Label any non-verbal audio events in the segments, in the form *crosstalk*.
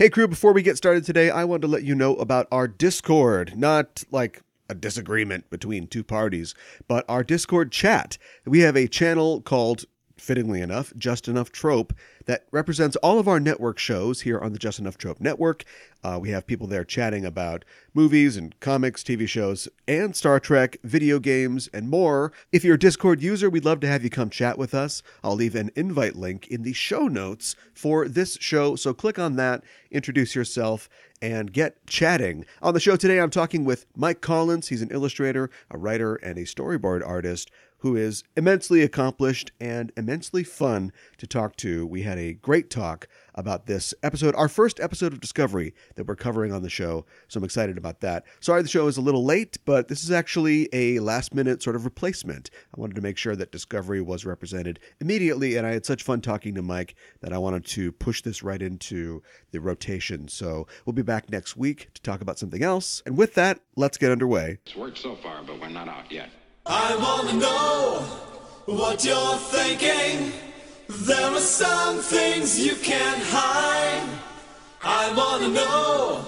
Hey, crew, before we get started today, I wanted to let you know about our Discord. Not like a disagreement between two parties, but our Discord chat. We have a channel called fittingly enough, Just Enough Trope, that represents all of our network shows here on the Just Enough Trope network. Uh, we have people there chatting about movies and comics, TV shows, and Star Trek, video games, and more. If you're a Discord user, we'd love to have you come chat with us. I'll leave an invite link in the show notes for this show, so click on that, introduce yourself, and get chatting. On the show today, I'm talking with Mike Collins. He's an illustrator, a writer, and a storyboard artist who is immensely accomplished and immensely fun to talk to. We had a great talk about this episode, our first episode of Discovery that we're covering on the show. So I'm excited about that. Sorry the show is a little late, but this is actually a last minute sort of replacement. I wanted to make sure that Discovery was represented immediately, and I had such fun talking to Mike that I wanted to push this right into the rotation. So we'll be back next week to talk about something else. And with that, let's get underway. It's worked so far, but we're not out yet. I wanna know what you're thinking. There are some things you can't hide. I wanna know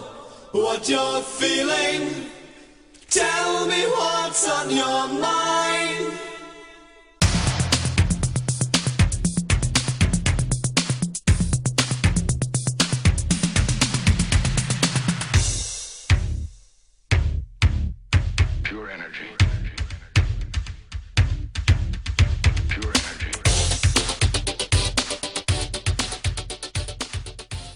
what you're feeling. Tell me what's on your mind.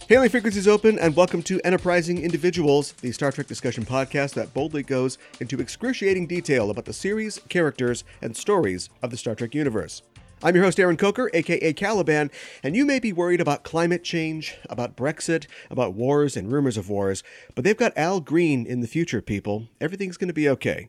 Hailing frequencies open, and welcome to Enterprising Individuals, the Star Trek discussion podcast that boldly goes into excruciating detail about the series, characters, and stories of the Star Trek universe. I'm your host, Aaron Coker, aka Caliban, and you may be worried about climate change, about Brexit, about wars and rumors of wars, but they've got Al Green in the future, people. Everything's going to be okay.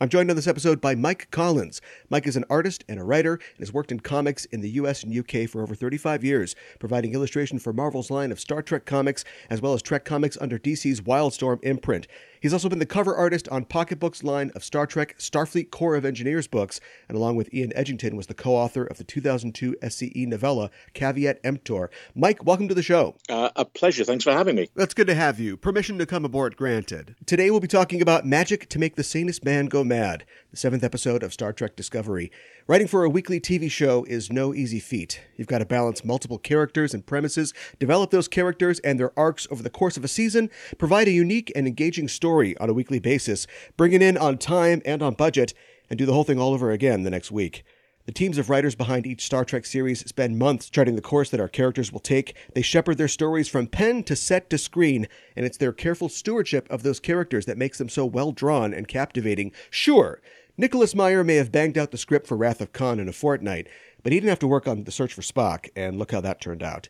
I'm joined on this episode by Mike Collins. Mike is an artist and a writer and has worked in comics in the US and UK for over 35 years, providing illustration for Marvel's line of Star Trek comics as well as Trek comics under DC's Wildstorm imprint. He's also been the cover artist on Pocket Books' line of Star Trek Starfleet Corps of Engineers books, and along with Ian Edginton was the co-author of the 2002 SCE novella Caveat Emptor. Mike, welcome to the show. Uh, a pleasure. Thanks for having me. That's good to have you. Permission to come aboard granted. Today we'll be talking about magic to make the sanest man go mad, the seventh episode of Star Trek Discovery. Writing for a weekly TV show is no easy feat. You've got to balance multiple characters and premises, develop those characters and their arcs over the course of a season, provide a unique and engaging story on a weekly basis, bring it in on time and on budget, and do the whole thing all over again the next week. The teams of writers behind each Star Trek series spend months charting the course that our characters will take. They shepherd their stories from pen to set to screen, and it's their careful stewardship of those characters that makes them so well drawn and captivating. Sure, Nicholas Meyer may have banged out the script for Wrath of Khan in a fortnight, but he didn't have to work on The Search for Spock, and look how that turned out.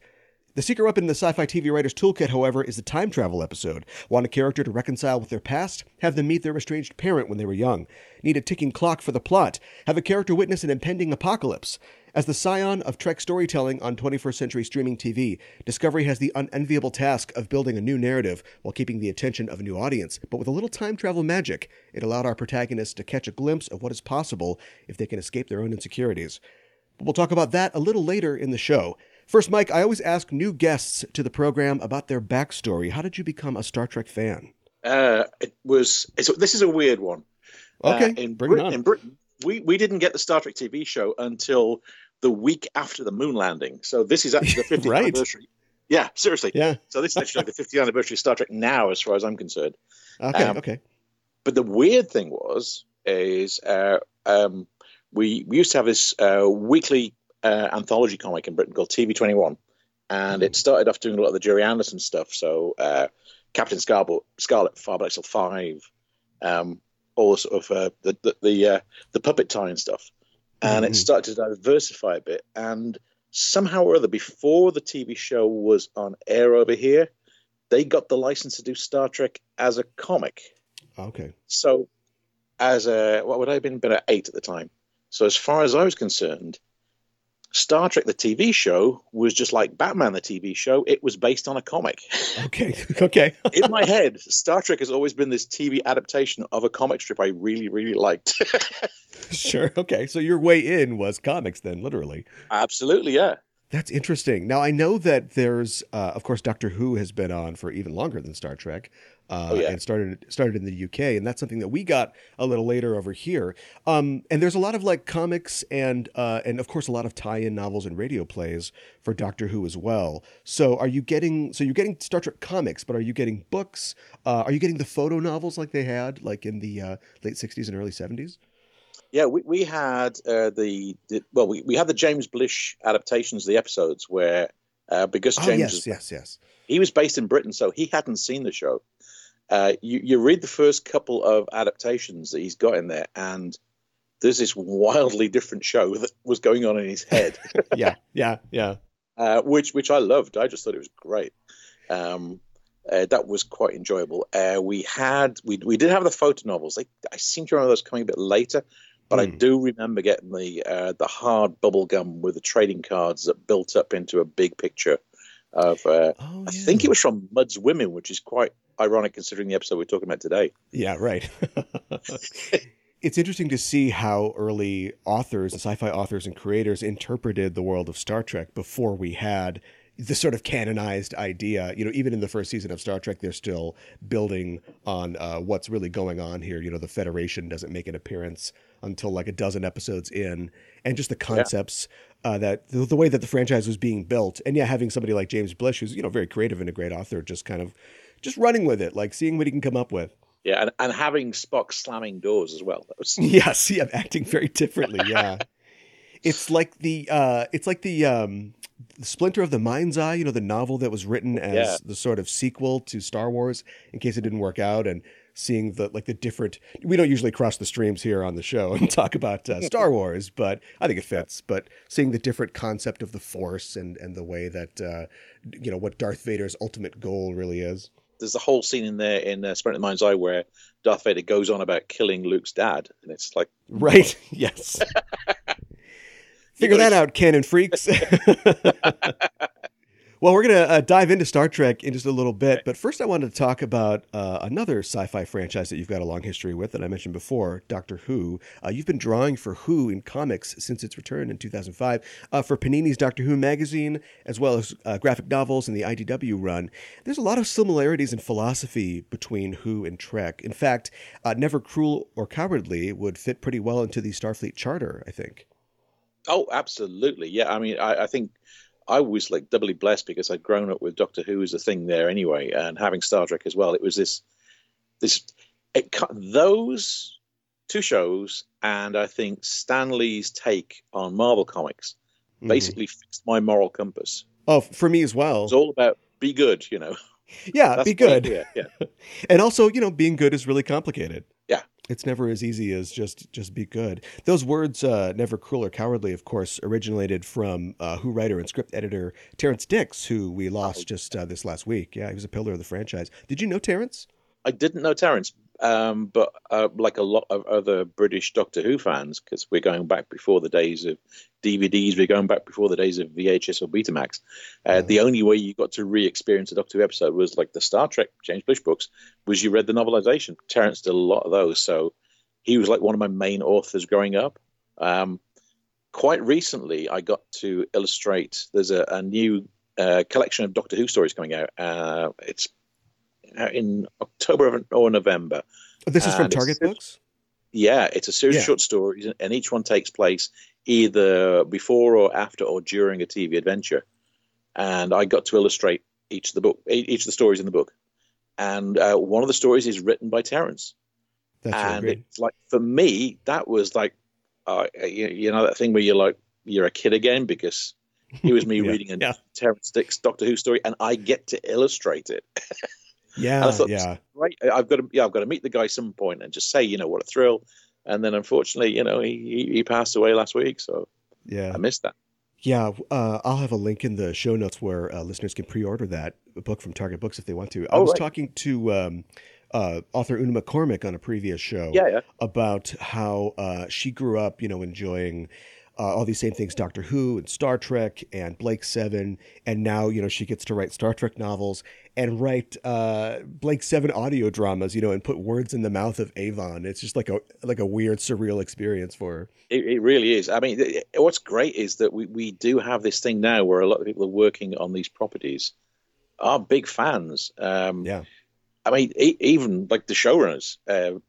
The secret weapon in the sci fi TV writer's toolkit, however, is the time travel episode. Want a character to reconcile with their past? Have them meet their estranged parent when they were young. Need a ticking clock for the plot? Have a character witness an impending apocalypse. As the scion of Trek storytelling on 21st century streaming TV, Discovery has the unenviable task of building a new narrative while keeping the attention of a new audience. But with a little time travel magic, it allowed our protagonists to catch a glimpse of what is possible if they can escape their own insecurities. But we'll talk about that a little later in the show. First, Mike, I always ask new guests to the program about their backstory. How did you become a Star Trek fan? Uh, it was. It's, this is a weird one. Okay, Uh, in, bring it Brit- on. in Britain, we, we didn't get the Star Trek TV show until the week after the moon landing. So this is actually the *laughs* 50th Right. anniversary. Yeah, seriously. Yeah. So this is actually like the 50th anniversary of Star Trek now, as far as I'm concerned. Okay, Um, okay. But the weird thing was, is uh, um, we, we used to have this uh, weekly uh, anthology comic in Britain called TV 21. And it started off doing a lot of the Gerry Anderson stuff. So uh, Captain Scarlet, Scarlet Fireball XL5, um, all sort of uh, the, the, the, uh, the puppet tie and stuff. And Mhm. it started to diversify a bit. And somehow or other, before the TV show was on air over here, they got the license to do Star Trek as a comic. Okay. So, as a what would I have been? Been at eight at the time. So, as far as I was concerned, Star Trek the TV show was just like Batman the TV show. It was based on a comic. *laughs* Okay. *laughs* Okay. In my head, Star Trek has always been this TV adaptation of a comic strip I really, really liked. *laughs* sure. Okay. So your way in was comics then, literally. Absolutely, yeah. That's interesting. Now I know that there's, uh, of course, Doctor Who has been on for even longer than Star Trek, uh, Oh, yeah. and started started in the UK, and that's something that we got a little later over here. Um, and there's a lot of like comics and uh, and of course a lot of tie-in novels and radio plays for Doctor Who as well. So are you getting? So you're getting Star Trek comics, but are you getting books? Uh, are you getting the photo novels like they had like in the uh, late '60s and early '70s? Yeah, we, we had uh, the, the well, we, we had the James Blish adaptations of the episodes where uh, because Oh James yes, was, yes, yes. he was based in Britain, so he hadn't seen the show. Uh, you you read the first couple of adaptations that he's got in there, and there's this wildly different show that was going on in his head, *laughs* yeah, yeah, yeah. uh, which which I loved. I just thought it was great. Um, uh, that was quite enjoyable. Uh, we had we we did have the photo novels. They, I seem to remember those coming a bit later, but I Hmm. do remember getting the uh, the hard bubble gum with the trading cards that built up into a big picture of. Uh, Oh, I think it was from Mudd's Women, which is quite ironic considering the episode we're talking about today. Yeah, right. *laughs* it's interesting to see how early authors and sci-fi authors and creators interpreted the world of Star Trek before we had the sort of canonized idea. You know, even in the first season of Star Trek, they're still building on uh, what's really going on here. You know, the Federation doesn't make an appearance until like a dozen episodes in, and just the concepts. Uh, that the, the way that the franchise was being built, and yeah, having somebody like James Blish, who's you know very creative and a great author, just kind of just running with it, like seeing what he can come up with. Yeah, and, and having Spock slamming doors as well. That was, Yes, *laughs* yeah, acting very differently. Yeah, *laughs* it's like the uh, it's like the um, the Splinter of the Mind's Eye. You know, the novel that was written as Yeah. the sort of sequel to Star Wars, in case it didn't work out, and seeing the like the different. We don't usually cross the streams here on the show *laughs* and talk about uh, Star Wars, but I think it fits. But seeing the different concept of the Force and and the way that uh, you know what Darth Vader's ultimate goal really is. There's a whole scene in there in uh, Spirit of the Mind's Eye where Darth Vader goes on about killing Luke's dad, and it's like, Right. *laughs* Yes. *laughs* Figure that out, canon freaks. *laughs* well, we're going to uh, dive into Star Trek in just a little bit. But first, I wanted to talk about uh, another sci fi franchise that you've got a long history with that I mentioned before Doctor Who. Uh, you've been drawing for Who in comics since its return in 2005 uh, for Panini's Doctor Who magazine, as well as uh, graphic novels and the IDW run. There's a lot of similarities in philosophy between Who and Trek. In fact, uh, Never Cruel or Cowardly would fit pretty well into the Starfleet Charter, I think. oh, absolutely, yeah. I mean, I, I think I was like doubly blessed because I'd grown up with Doctor Who as a thing there anyway, and having Star Trek as well. It was this, this, it, cut- those two shows, and I think Stanley's take on Marvel comics Mhm. basically fixed my moral compass. Oh, for me as well. It's all about be good, you know. yeah, That's be good. Yeah. *laughs* And also, you know, being good is really complicated. It's never as easy as just just be good. Those words, uh, never cruel or cowardly, of course, originated from uh, Who writer and script editor Terrance Dicks, who we lost just uh, this last week. Yeah, he was a pillar of the franchise. Did you know Terrance? I didn't know Terrance, um, but uh, like a lot of other British Doctor Who fans, because we're going back before the days of DVDs, we're going back before the days of VHS or Betamax. Uh, The only way you got to re-experience a Doctor Who episode was like the Star Trek James Blish books, was you read the novelization. Terrance did a lot of those, so he was like one of my main authors growing up. Um, quite recently, I got to illustrate. There's a, a new uh, collection of Doctor Who stories coming out. Uh, it's in October or November. This is from Target Books. Yeah, it's a series Yeah. of short stories, and each one takes place either before or after or during a TV adventure. And I got to illustrate each of the book, each of the stories in the book. And uh, one of the stories is written by Terrance. That's really and great. it's like for me, that was like, uh, you, you know, that thing where you're like, you're a kid again because it was me *laughs* Yeah, reading a yeah. Terrance Dicks Doctor Who story, and I get to illustrate it. *laughs* Yeah, I thought, yeah. right, I've got to, yeah, I've got to meet the guy some point and just say, you know, what a thrill. And then unfortunately, you know, he he, he passed away last week, so Yeah. I missed that. Yeah, uh, I'll have a link in the show notes where uh, listeners can pre-order that book from Target Books if they want to. I Oh, was right. talking to um, uh, author Una McCormack on a previous show Yeah, yeah. about how uh, she grew up, you know, enjoying uh, all these same things, Doctor Who and Star Trek and Blake Seven, and now you know she gets to write Star Trek novels. And write uh, Blake Seven audio dramas, you know, and put words in the mouth of Avon. It's just like a like a weird, surreal experience for her. It, it really is. I mean, what's great is that we, we do have this thing now where a lot of people are working on these properties, are big fans. Um, Yeah. I mean, e- even like the showrunners, uh,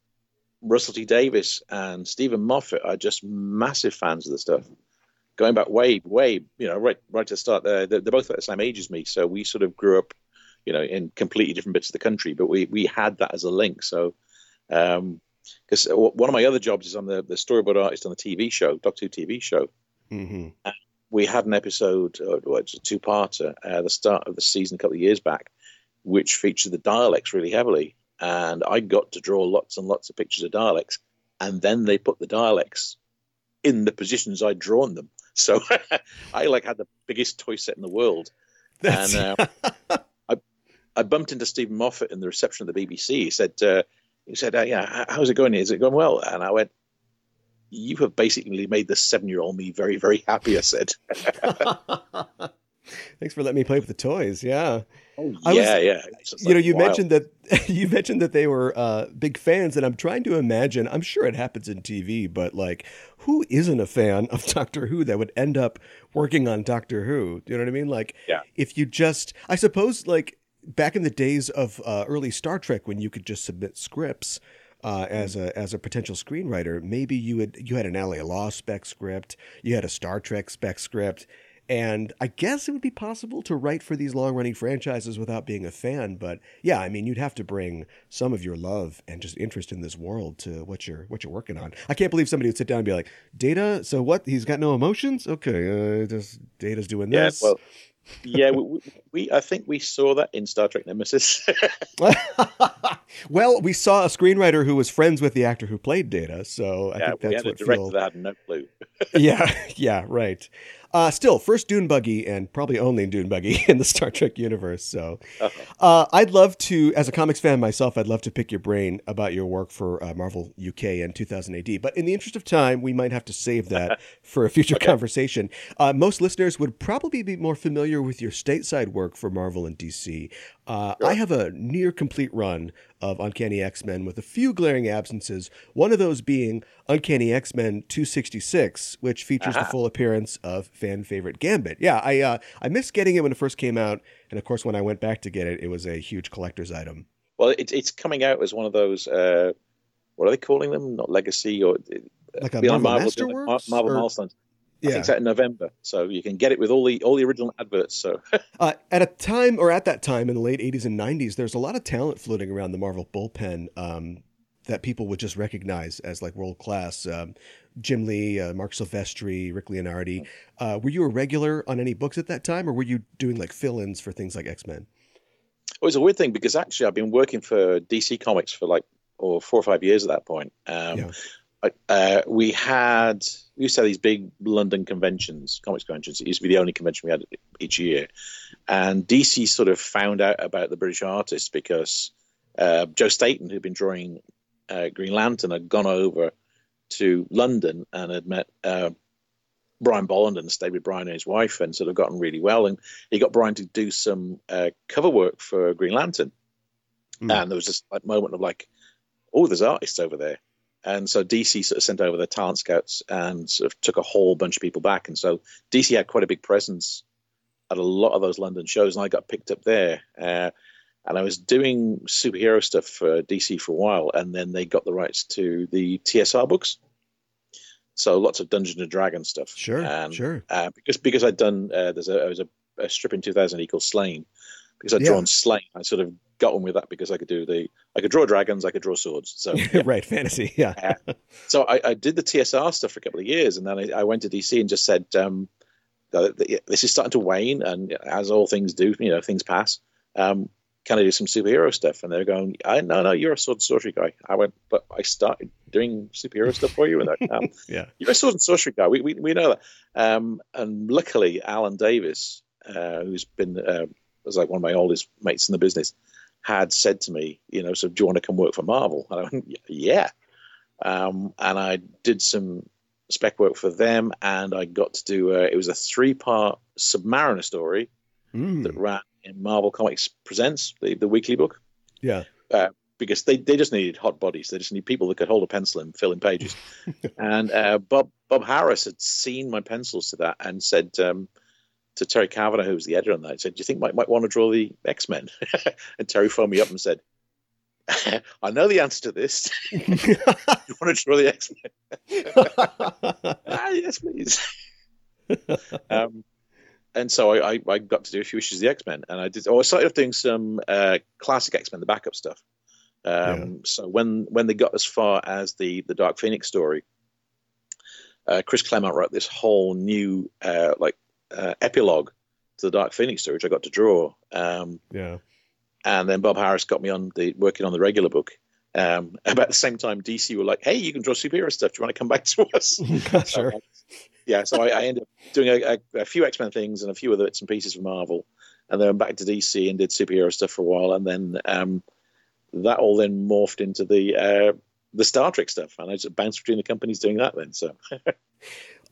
Russell T Davies and Steven Moffat are just massive fans of the stuff. Going back way, way, you know, right, right to the start. Uh, they're, they're both at the same age as me, so we sort of grew up, you know, in completely different bits of the country, but we we had that as a link. So, because one of my other jobs is I'm the, the storyboard artist on the TV show, Doctor Who TV show. hmm We had an episode, uh, well, it's a two-parter, at the start of the season a couple of years back, which featured the Daleks really heavily, and I got to draw lots and lots of pictures of Daleks, and then they put the Daleks in the positions I'd drawn them. So *laughs* I like had the biggest toy set in the world. That's, And uh, *laughs* I, bumped into Steven Moffat in the reception of the BBC. He said, uh, "He said, uh, yeah, how's it going? Is it going well?" And I went, "You have basically made the seven-year-old me very, very happy." I said, *laughs* Thanks for letting me play with the toys. Yeah. "Oh I was- yeah, yeah." You know, you wow. mentioned that *laughs* you mentioned that they were uh, big fans, and I'm trying to imagine. I'm sure it happens in TV, but like, who isn't a fan of *laughs* Doctor Who that would end up working on Doctor Who? Do you know what I mean? Like, Yeah. if you just, I suppose, like back in the days of uh, early Star Trek, when you could just submit scripts. Uh, as a as a potential screenwriter, maybe you had you had an LA Law spec script, you had a Star Trek spec script, and I guess it would be possible to write for these long running franchises without being a fan. But yeah, I mean, you'd have to bring some of your love and just interest in this world to what you're what you're working on. I can't believe somebody would sit down and be like, "Data, so what? He's got no emotions? Okay, uh, just Data's doing Yeah, this." well, yeah, we, we, we I think we saw that in Star Trek Nemesis. *laughs* well, we saw a screenwriter who was friends with the actor who played Data, so I yeah, think we that's had a what director Phil. that had no clue. *laughs* yeah, yeah, right. Uh, still, first Dune Buggy and probably only Dune Buggy *laughs* in the Star Trek universe. So, uh, I'd love to, as a comics fan myself, I'd love to pick your brain about your work for uh, Marvel UK in 2000 AD. But in the interest of time, we might have to save that *laughs* for a future conversation. Uh, most listeners would probably be more familiar with your stateside work for Marvel and DC. Uh, I have a near complete run of Uncanny X Men with a few glaring absences. One of those being Uncanny X Men 266, which features the full appearance of fan favorite Gambit. Yeah, I uh, I missed getting it when it first came out, and of course, when I went back to get it, it was a huge collector's item. Well, it, it's coming out as one of those. Uh, what are they calling them? Not legacy or Like a beyond Marvel Masterworks? Marvel Or- milestones. I Yeah. think it's out in November, so you can get it with all the all the original adverts. So *laughs* Uh, at a time, or at that time in the late 80s and 90s, there's a lot of talent floating around the Marvel bullpen um, that people would just recognize as like world class. Um, Jim Lee, uh, Marc Silvestri, Rick Leonardi. Uh, were you a regular on any books at that time, or were you doing like fill ins for things like X Men? it was a weird thing because actually I've been working for DC Comics for like or four or five years at that point. Um, Yeah. Uh, we had we used to have these big London conventions, comics conventions. It used to be the only convention we had each year, and DC sort of found out about the British artists because uh, Joe Staton, who'd been drawing uh, Green Lantern, had gone over to London and had met uh, Brian Bolland and stayed with Brian and his wife and sort of gotten really well. And he got Brian to do some uh, cover work for Green Lantern. Hmm. And there was this like moment of like, oh, there's artists over there. And so DC sort of sent over their talent scouts and sort of took a whole bunch of people back. And so DC had quite a big presence at a lot of those London shows, and I got picked up there. Uh, and I was doing superhero stuff for DC for a while, and then they got the rights to the TSR books. So lots of Dungeons and Dragons stuff. Sure, And, sure. Uh, because because I'd done uh, there's a, there was a, a strip in 2000 called Sláine. Because I'd Yeah. drawn Sláine, I sort of got on with that because I could do the I could draw dragons, I could draw swords. So *laughs* yeah. right, fantasy. *laughs* Yeah. so I, I did the TSR stuff for a couple of years, and then I, I went to DC and just said, um, "This is starting to wane, and as all things do, you know, things pass. Um, can I do some superhero stuff?" And they're going, I, "No, no, you're a sword and sorcery guy." I went, "But I started doing superhero stuff for you," and like, *laughs* um, Yeah. "You're a sword and sorcery guy. We we, we know that." Um, and luckily, Alan Davis, uh, who's been uh, was like one of my oldest mates in the business, had said to me, "You know, so do you want to come work for Marvel?" And I went, "Yeah." um, and I did some spec work for them, and I got to do uh, it was a three part Submariner story Mm. that ran in Marvel Comics Presents, the, the weekly book, Yeah. because they, they just needed hot bodies. They just need people that could hold a pencil and fill in pages. *laughs* and uh, Bob Bob Harras had seen my pencils to that and said um, to Terry Kavanagh, who was the editor on that, he said, "Do you think Mike might want to draw the X Men?" *laughs* and Terry phoned me up and said. *laughs* I know the answer to this. *laughs* you want to draw the X Men? ah, yes, please. um, and so I, I, I got to do a few issues of the X Men, and I did. Oh, I started off doing some uh, classic X Men, the backup stuff. Um, So when when they got as far as the the Dark Phoenix story, uh, Chris Claremont wrote this whole new uh, like uh, epilogue to the Dark Phoenix story, which I got to draw. Um, yeah. and then Bob Harras got me on the working on the regular book. Um, *laughs* about the same time, DC were like, "Hey, you can draw superhero stuff. Do you want to come back *laughs* to us?" *laughs* sure. yeah, so I, I ended up doing a, a, a few X Men things and a few other bits and pieces for Marvel, and then went back to DC and did superhero stuff for a while, and then um, that all then morphed into the uh, the Star Trek stuff, and I just bounced between the companies doing that. Then, so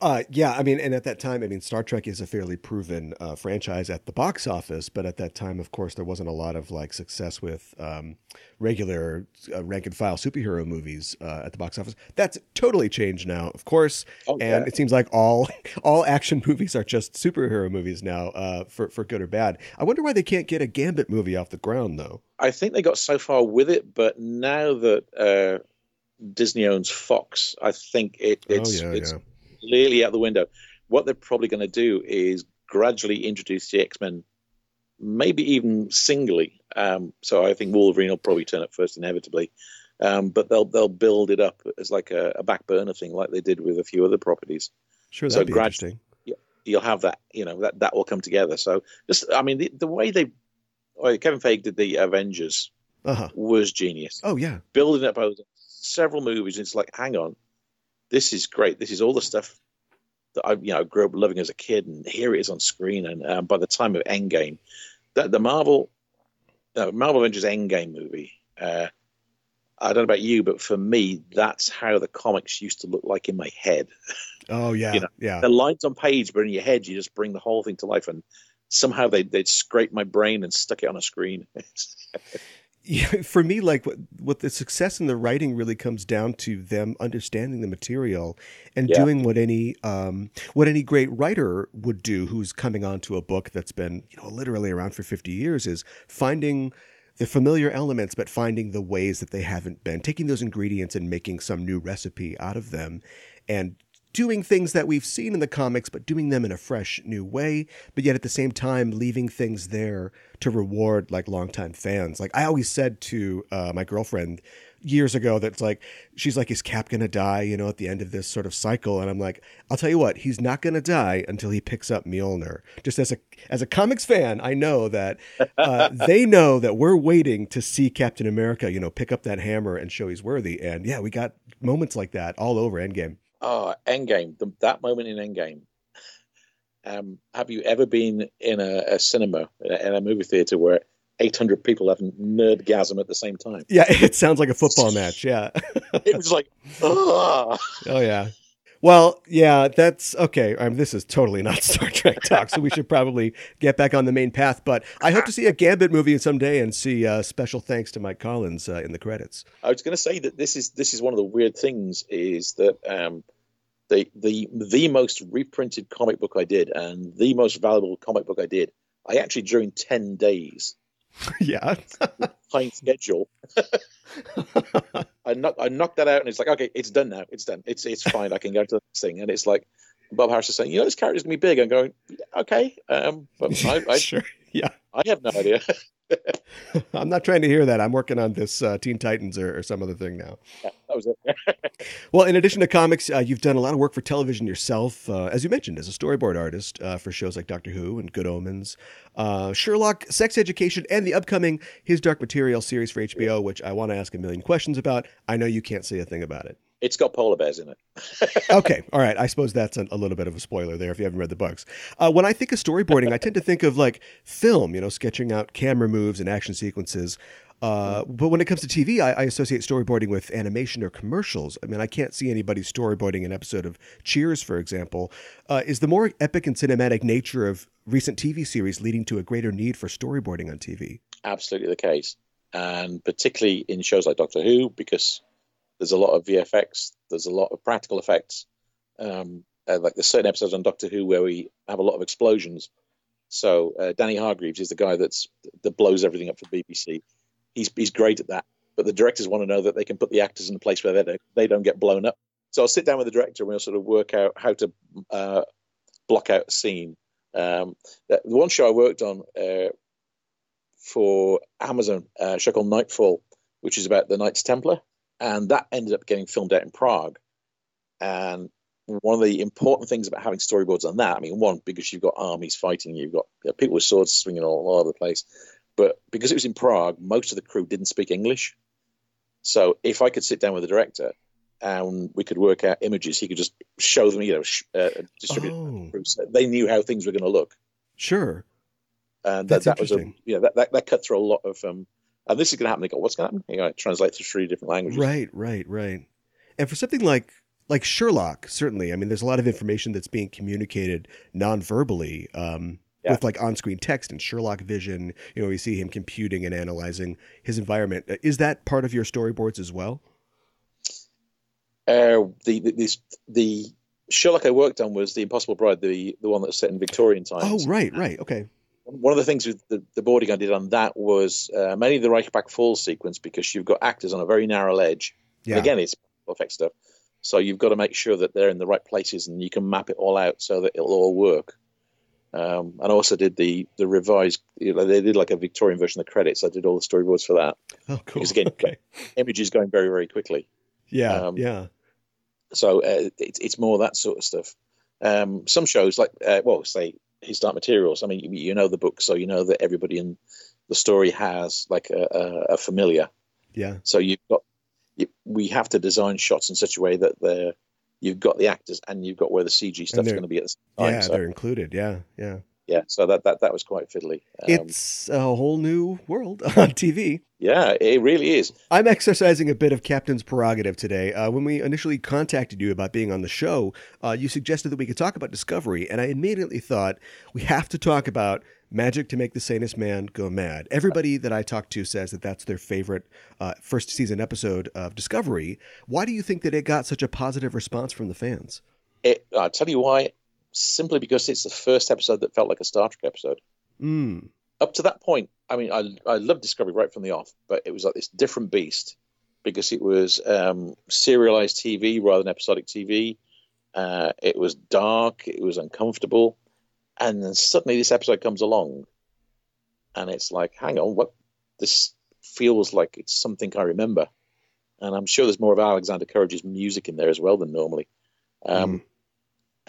Uh, yeah, I mean, and at that time, I mean, Star Trek is a fairly proven uh, franchise at the box office, but at that time, of course, there wasn't a lot of like success with um, regular uh, rank and file superhero movies uh, at the box office. That's totally changed now, of course, Oh, and it seems like all *laughs* all action movies are just superhero movies now, uh, for for good or bad. I wonder why they can't get a Gambit movie off the ground, though. I think they got so far with it, but now that uh, Disney owns Fox, I think it, it's oh yeah, it's yeah. Clearly out the window. What they're probably going to do is gradually introduce the X Men, maybe even singly. Um, so I think Wolverine will probably turn up first, inevitably. Um, but they'll they'll build it up as like a, a back burner thing, like they did with a few other properties. Sure, so that'd be grad- interesting. You'll have that, you know, that that will come together. So just, I mean, the, the way they, well, Kevin Feige did the Avengers Uh huh. was genius. Oh yeah. Building up over several movies, it's like, hang on, this is great. This is all the stuff that I, you know, grew up loving as a kid, and here it is on screen. And um, by the time of Endgame, that the Marvel, uh, Marvel Avengers Endgame movie. Uh, I don't know about you, but for me, that's how the comics used to look like in my head. Oh yeah. *laughs* You know, yeah. The lines on page, but in your head, you just bring the whole thing to life. And somehow they they'd scraped my brain and stuck it on a screen. *laughs* yeah, *laughs* for me, like what, what the success in the writing really comes down to them understanding the material and Yeah. doing what any um, what any great writer would do, who's coming onto a book that's been you know literally around for fifty years, is finding the familiar elements, but finding the ways that they haven't been, taking those ingredients and making some new recipe out of them, and doing things that we've seen in the comics, but doing them in a fresh new way, but yet at the same time leaving things there to reward like longtime fans. Like I always said to uh, my girlfriend years ago, that's like she's like, "Is Cap gonna die?" You know, at the end of this sort of cycle, and I'm like, "I'll tell you what, he's not gonna die until he picks up Mjolnir." Just as a as a comics fan, I know that uh, *laughs* they know that we're waiting to see Captain America, you know, pick up that hammer and show he's worthy. And yeah, we got moments like that all over Endgame. Oh, Endgame, the, that moment in Endgame. Um, have you ever been in a, a cinema, in a movie theater where 800 people have nerdgasm at the same time? Yeah, *laughs* it sounds like a football match. Yeah. It was like, *laughs* ugh. Oh yeah. Well, yeah, that's okay. Um, this is totally not *laughs* Star Trek talk, so we should probably get back on the main path. But I hope to see a Gambit movie someday and see uh, special thanks to Mike Collins uh, in the credits. I was going to say that this is this is one of the weird things is that um, the the the most reprinted comic book I did and the most valuable comic book I did, I actually drew in 10 days *laughs* yeah. *laughs* time schedule. I knock, I knocked that out, and it's like, okay, it's done now. It's done. It's it's fine. I can go to the next thing, and it's like Bob Harras is saying, you know, this character's gonna be big. I'm going, okay, um, but *laughs* I, I, sure. Yeah. I have no idea. *laughs* *laughs* I'm not trying to hear that. I'm working on this uh, Teen Titans or, or some other thing now. that was it. *laughs* Well, in addition to comics, uh, you've done a lot of work for television yourself, uh, as you mentioned, as a storyboard artist uh, for shows like Doctor Who and Good Omens, uh, Sherlock, Sex Education, and the upcoming His Dark Material series for HBO, which I want to ask a million questions about. I know you can't say a thing about it. It's got polar bears in it. *laughs* okay, all right. I suppose that's a, a, little bit of a spoiler there if you haven't read the books. Uh, when I think of storyboarding, I tend to think of like film, you know, sketching out camera moves and action sequences. Uh, but when it comes to TV, I, I, associate storyboarding with animation or commercials. I mean, I can't see anybody storyboarding an episode of Cheers, for example. Uh, is the more epic and cinematic nature of recent TV series leading to a greater need for storyboarding on TV? Absolutely the case. And particularly in shows like Doctor Who, because there's a lot of VFX, there's a lot of practical effects. Um, uh, like there's certain episodes on Doctor Who where we have a lot of explosions. So uh, Danny Hargreaves is the guy that's that blows everything up for BBC he's he's great at that. But the directors want to know that they can put the actors in a place where they don't, they don't get blown up. So I'll sit down with the director and we'll sort of work out how to uh, block out a scene. Um, the one show I worked on uh, for Amazon, uh, show called Knightfall, which is about the Knights Templar, and that ended up getting filmed out in Prague. And one of the important things about having storyboards on that, I mean, one because you've got armies fighting, you've got you know, people with swords swinging all, all over the place, but because it was in Prague, most of the crew didn't speak English. So if I could sit down with the director and we could work out images, he could just show them, you know, uh, distribute. Oh. They knew how things were going to look. Sure. And that, that was a, yeah, that, that, that cut through a lot of, um, and this is going to happen. They go, what's going to happen? You know, translate to three different languages. Right, right, right. And for something like like Sherlock, certainly, I mean, there's a lot of information that's being communicated non-verbally. Um, yeah. with like on-screen text and Sherlock vision. You know, we see him computing and analyzing his environment. Uh, is that part of your storyboards as well? Uh, the, the, this, the Sherlock I worked on was the Impossible Bride, the the one that was set in Victorian times. Oh, right, right, okay. One of the things with the, the boarding I did on that was uh, mainly the Reichenbach Falls sequence because you've got actors on a very narrow ledge. Yeah. And again, it's effect stuff. So you've got to make sure that they're in the right places and you can map it all out so that it'll all work. Um, and I also did the the revised. You know, they did like a Victorian version of the credits. I did all the storyboards for that. Oh, cool. Because again, okay. images going very very quickly. Yeah, um, yeah. So uh, it's it's more that sort of stuff. Um, some shows like uh, well, say His Dark Materials. I mean, you, know the book, so you know that everybody in the story has like a, a, a familiar. Yeah. So you've got you, we have to design shots in such a way that they're you've got the actors and you've got where the CG stuff's going to be at the same time. Yeah, so. they're included. Yeah, yeah. Yeah, so that, that, that was quite fiddly. Um, it's a whole new world *laughs* on TV. Yeah, it really is. I'm exercising a bit of captain's prerogative today. Uh, when we initially contacted you about being on the show, uh, you suggested that we could talk about Discovery, and I immediately thought we have to talk about Magic to Make the Sanest Man Go Mad. Everybody that I talk to says that that's their favorite uh, first season episode of Discovery. Why do you think that it got such a positive response from the fans? It, I'll tell you why. Simply because it's the first episode that felt like a Star Trek episode. Mm. Up to that point, I mean, I, I loved Discovery right from the off, but it was like this different beast because it was um, serialized TV rather than episodic TV. Uh, it was dark, it was uncomfortable and then suddenly this episode comes along, and it's like, hang on, what? This feels like it's something I remember, and I'm sure there's more of Alexander Courage's music in there as well than normally. Um, mm.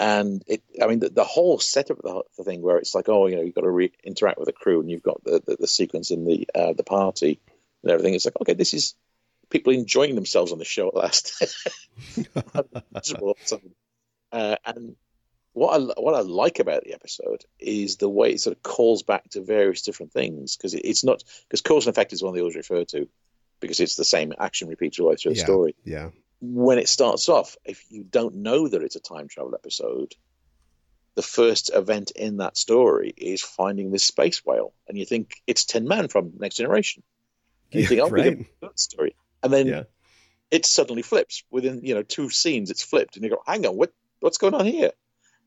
And it, I mean, the, the whole setup of the, the, thing where it's like, oh, you know, you've got to re- interact with the crew, and you've got the, the, the sequence in the uh, the party and everything. It's like, okay, this is people enjoying themselves on the show at last. *laughs* *laughs* uh, and what I what I like about the episode is the way it sort of calls back to various different things because it, it's not because cause and effect is one they always refer to because it's the same action repeated all the way through the yeah, story. Yeah. When it starts off, if you don't know that it's a time travel episode, the first event in that story is finding this space whale, and you think it's Tin Man from Next Generation. And you think, "Oh, right. that story," and then yeah. it suddenly flips within you know two scenes. It's flipped, and you go, "Hang on, what what's going on here?"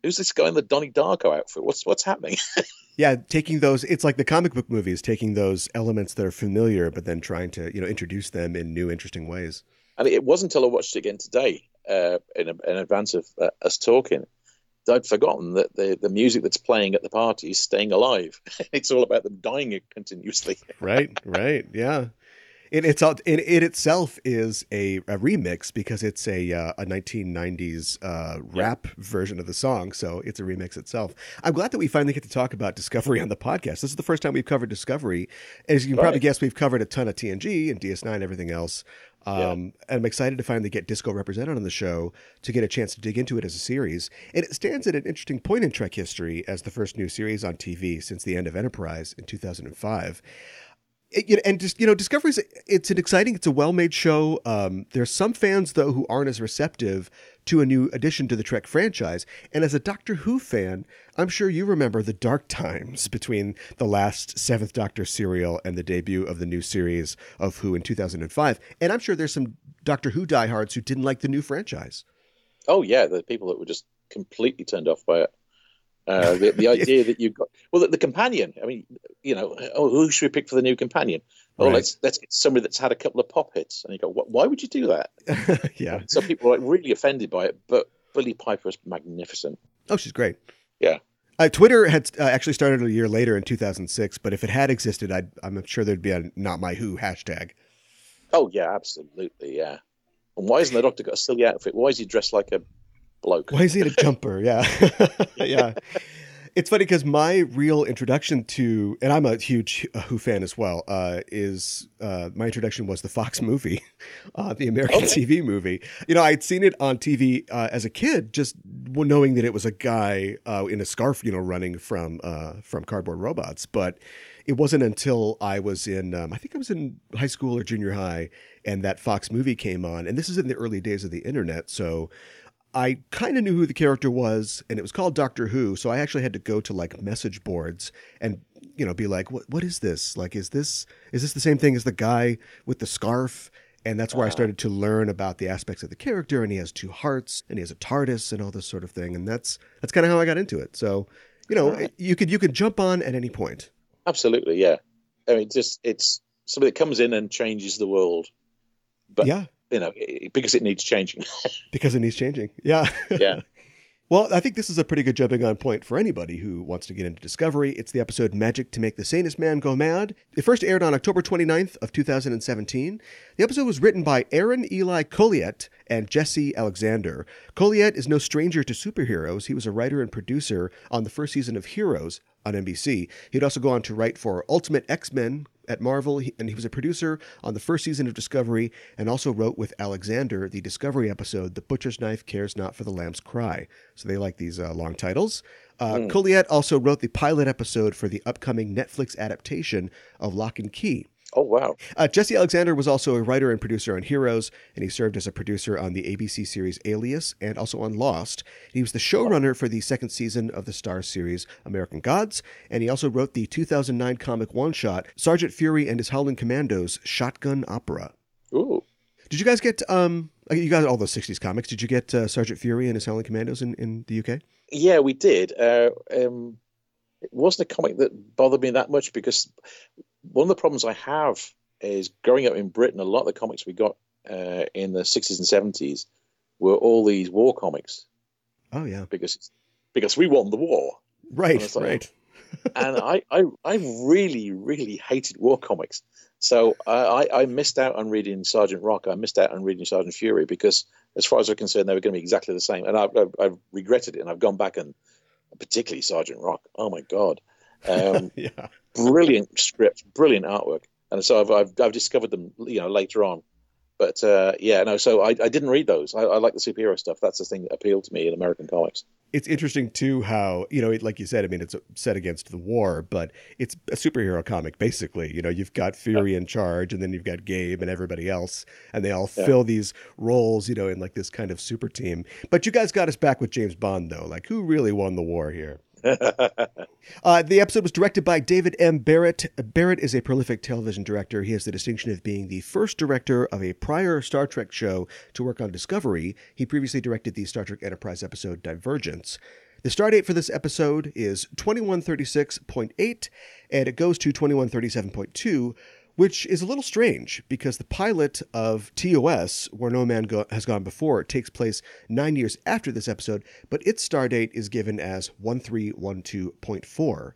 who's this guy in the Donnie Darko outfit? What's what's happening? *laughs* yeah, taking those. It's like the comic book movies, taking those elements that are familiar, but then trying to you know introduce them in new, interesting ways. And it wasn't until I watched it again today, uh, in, in advance of uh, us talking, that I'd forgotten that the the music that's playing at the party is staying alive. *laughs* it's all about them dying continuously. *laughs* right, right, yeah. It, it's all, it, it itself is a, a remix because it's a uh, a 1990s uh, rap version of the song, so it's a remix itself. I'm glad that we finally get to talk about Discovery on the podcast. This is the first time we've covered Discovery. As you can probably guess, we've covered a ton of TNG and DS9 and everything else. Um, And I'm excited to finally get Disco represented on the show to get a chance to dig into it as a series. And it stands at an interesting point in Trek history as the first new series on TV since the end of Enterprise in 2005 it, you know, and just you know, Discovery's it's an exciting, it's a well-made show. Um, there's some fans though who aren't as receptive to a new addition to the Trek franchise. And as a Doctor Who fan, I'm sure you remember the dark times between the last Seventh Doctor serial and the debut of the new series of Who in 2005. And I'm sure there's some Doctor Who diehards who didn't like the new franchise. Oh yeah, the people that were just completely turned off by it. Uh, the, the *laughs* idea that you've got well, the, the companion. I mean, you know, oh, who should we pick for the new companion? Oh, Right. let's let's get somebody that's had a couple of pop hits. And you go, why would you do that? *laughs* yeah. Some people are like really offended by it, but Billie Piper is magnificent. Oh, she's great. Yeah. Uh, Twitter had uh, actually started a year later in 2006, but if it had existed, I'd, I'm sure there'd be a "Not My Who" hashtag. Oh yeah, absolutely, yeah. And why isn't the doctor got a silly outfit? Why is he dressed like a bloke? Why is he in a *laughs* jumper? Yeah, *laughs* yeah. It's funny because my real introduction to, and I'm a huge Who fan as well, uh, is uh, my introduction was the Fox movie, *laughs* uh, the American Okay. TV movie. You know, I'd seen it on TV uh, as a kid, just knowing that it was a guy uh, in a scarf, you know, running from uh, from cardboard robots. But it wasn't until I was in, um, I think I was in high school or junior high, and that Fox movie came on. And this is in the early days of the internet, so I kind of knew who the character was, and it was called Doctor Who. So I actually had to go to like message boards and you know be like, "What? What is this? Like, is this is this the same thing as the guy with the scarf?" And that's where I started to learn about the aspects of the character. And he has two hearts, and he has a TARDIS, and all this sort of thing. And that's that's kind of how I got into it. So, you know, you could you could jump on at any point. Absolutely, yeah. I mean, just it's somebody that comes in and changes the world, but yeah, you know, because it needs changing. *laughs* because it needs changing. Yeah. yeah. *laughs* Well, I think this is a pretty good jumping on point for anybody who wants to get into Discovery. It's the episode Magic to Make the Sanest Man Go Mad. It first aired on October 29th of 2017. The episode was written by Aron Eli Coleite and Jesse Alexander. Coleite is no stranger to superheroes. He was a writer and producer on the first season of Heroes on NBC. He'd also go on to write for Ultimate X-Men at Marvel, and he was a producer on the first season of Discovery, and also wrote with Alexander the Discovery episode "The Butcher's Knife Cares Not for the Lamb's Cry." So they like these uh, long titles. Uh, Coleite also wrote the pilot episode for the upcoming Netflix adaptation of Locke and Key. Oh wow. Uh, Jesse Alexander was also a writer and producer on Heroes, and he served as a producer on the ABC series Alias and also on Lost. He was the showrunner for the second season of the Starz series American Gods, and he also wrote the 2009 comic one shot Sergeant Fury and His Howling Commandos Shotgun Opera. Ooh. Did you guys get, um, you got all those 60s comics. Did you get uh, Sergeant Fury and His Howling Commandos in, in the UK? Yeah, we did. Uh, um, it wasn't a comic that bothered me that much because one of the problems I have is growing up in Britain, a lot of the comics we got uh, in the 60s and 70s were all these war comics Oh, yeah. because because we won the war. Right, That's like- right. *laughs* and I, I, I really, really hated war comics. So I, I I missed out on reading Sergeant Rock. I missed out on reading Sergeant Fury because, as far as I'm concerned, they were going to be exactly the same. And I've, I've, I've regretted it, and I've gone back and, particularly Sergeant Rock. Oh my God, um, *laughs* Yeah. brilliant script, brilliant artwork. And so I've, I've, I've discovered them, you know, later on. But uh, yeah, no. So I, I didn't read those. I, I like the superhero stuff. That's the thing that appealed to me in American comics. it's interesting too how you know it, like you said i mean it's set against the war but it's a superhero comic basically you know you've got fury in charge and then you've got gabe and everybody else and they all Yeah. fill these roles you know in like this kind of super team but you guys got us back with james bond though like who really won the war here *laughs* uh, the episode was directed by David M. Barrett. Barrett is a prolific television director. He has the distinction of being the first director of a prior Star Trek show to work on Discovery. He previously directed the Star Trek Enterprise episode Divergence. The stardate for this episode is 2136.8, and it goes to 2137.2, which is a little strange because the pilot of TOS, Where No Man Go- Has Gone Before, takes place nine years after this episode, but its stardate is given as 1312.4.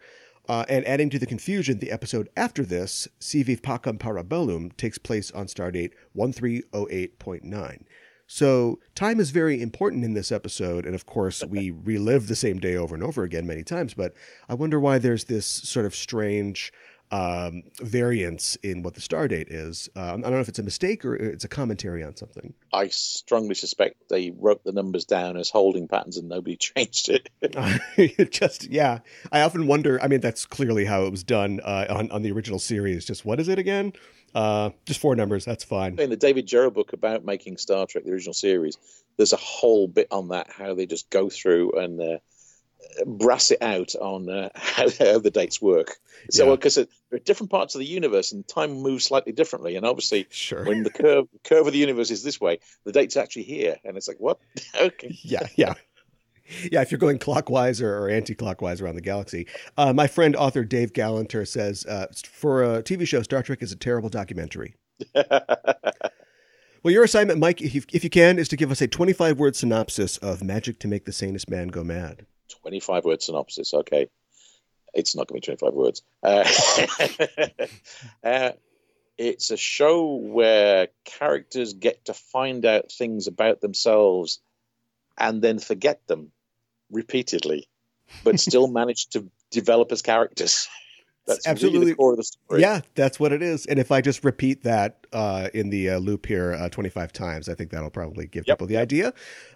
Uh, and adding to the confusion, the episode after this, Si Vis Pacem Para Bellum, takes place on stardate 1308.9. So time is very important in this episode, and of course we *laughs* relive the same day over and over again many times. But I wonder why there's this sort of strange um, variance in what the star date is. Uh, I don't know if it's a mistake or it's a commentary on something. I strongly suspect they wrote the numbers down as holding patterns and nobody *laughs* changed it. it *laughs* just yeah, I often wonder. I mean, that's clearly how it was done uh, on on the original series. Just what is it again? Uh, just four numbers. That's fine. In the David Gerrold book about making Star Trek, the original series, there's a whole bit on that how they just go through and uh, brass it out on uh, *laughs* how, how the dates work. So, Yeah. because there are different parts of the universe and time moves slightly differently, and obviously, Sure. when the curve curve of the universe is this way, the date's actually here, and it's like what? *laughs* okay, yeah, yeah. Yeah, if you're going clockwise or, or anti-clockwise around the galaxy. Uh, my friend author Dave Galanter says, uh, for a TV show, Star Trek is a terrible documentary. *laughs* Well, your assignment, Mike, if you, if you can, is to give us a 25-word synopsis of Magic to Make the Sanest Man Go Mad. 25 word synopsis. Okay. It's not going to be 25 words. Uh, *laughs* uh, it's a show where characters get to find out things about themselves and then forget them repeatedly, but *laughs* still manage to develop as characters. That's really Absolutely. the core of the story. Yeah, that's what it is. And if I just repeat that uh, in the uh, loop here uh, 25 times, I think that'll probably give Yep. people the idea.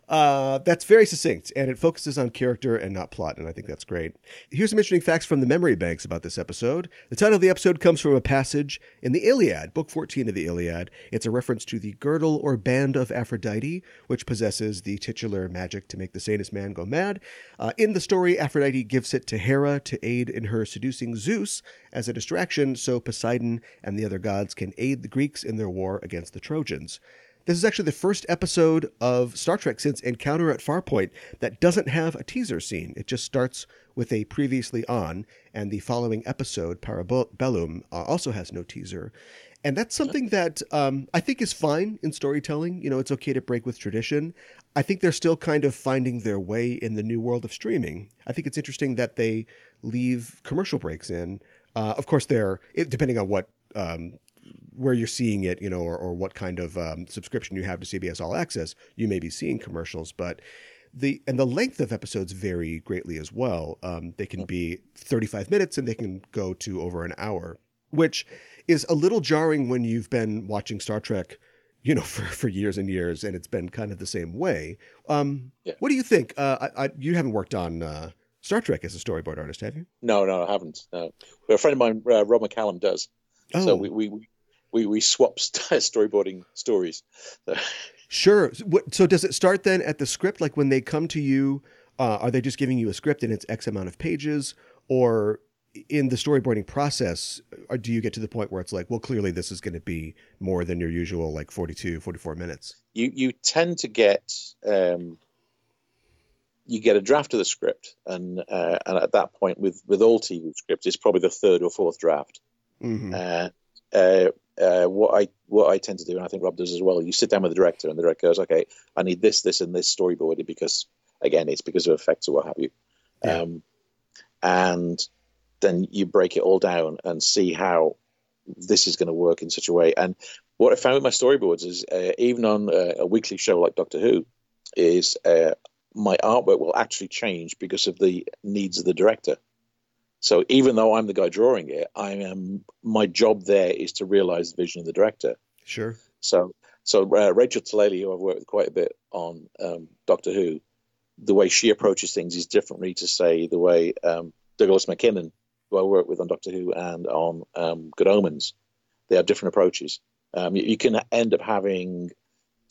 Uh, that's very succinct, and it focuses on character and not plot, and I think that's great. Here's some interesting facts from the memory banks about this episode. The title of the episode comes from a passage in the Iliad, Book 14 of the Iliad. It's a reference to the girdle or band of Aphrodite, which possesses the titular magic to make the sanest man go mad. Uh, in the story, Aphrodite gives it to Hera to aid in her seducing Zeus as a distraction so Poseidon and the other gods can aid the Greeks in their war against the Trojans. This is actually the first episode of Star Trek since Encounter at Farpoint that doesn't have a teaser scene. It just starts with a previously on, and the following episode, Parabellum, uh, also has no teaser. And that's something that um, I think is fine in storytelling. You know, it's okay to break with tradition. I think they're still kind of finding their way in the new world of streaming. I think it's interesting that they leave commercial breaks in. Uh, of course, they're depending on what um, where you're seeing it, you know, or, or what kind of um, subscription you have to CBS All Access, you may be seeing commercials, but the and the length of episodes vary greatly as well. Um, they can be 35 minutes and they can go to over an hour, which is a little jarring when you've been watching Star Trek, you know, *laughs* for, for years and years, and it's been kind of the same way. Um, Yeah. What do you think? Uh, I, I, you haven't worked on uh, Star Trek as a storyboard artist, have you? No, no, I haven't. No. But a friend of mine, uh, Rob McCallum, does. Oh. So we, we, we, we swap st- *laughs* storyboarding stories. So- Sure. So, what, so does it start then at the script? Like when they come to you, uh, are they just giving you a script and it's X amount of pages? Or in the storyboarding process, or do you get to the point where it's like, well, clearly this is going to be more than your usual like 42, 44 minutes? you you tend to get um, you get a draft of the script, and uh, and at that point, with with all TV scripts, it's probably the third or fourth draft. Mm-hmm. Uh, uh, uh, what I what I tend to do, and I think Rob does as well. You sit down with the director, and the director goes, "Okay, I need this, this, and this storyboarded because, again, it's because of effects or what have you." Yeah. Um, and then you break it all down and see how this is going to work in such a way. And what I found with my storyboards is, uh, even on uh, a weekly show like Doctor Who, is uh, my artwork will actually change because of the needs of the director. So even though I'm the guy drawing it, I am my job there is to realize the vision of the director. Sure. So so uh, Rachel Talalay, who I've worked with quite a bit on um, Doctor Who, the way she approaches things is differently to say the way um, Douglas Mackinnon, who I work with on Doctor Who and on um, Good Omens, they have different approaches. Um, you, you can end up having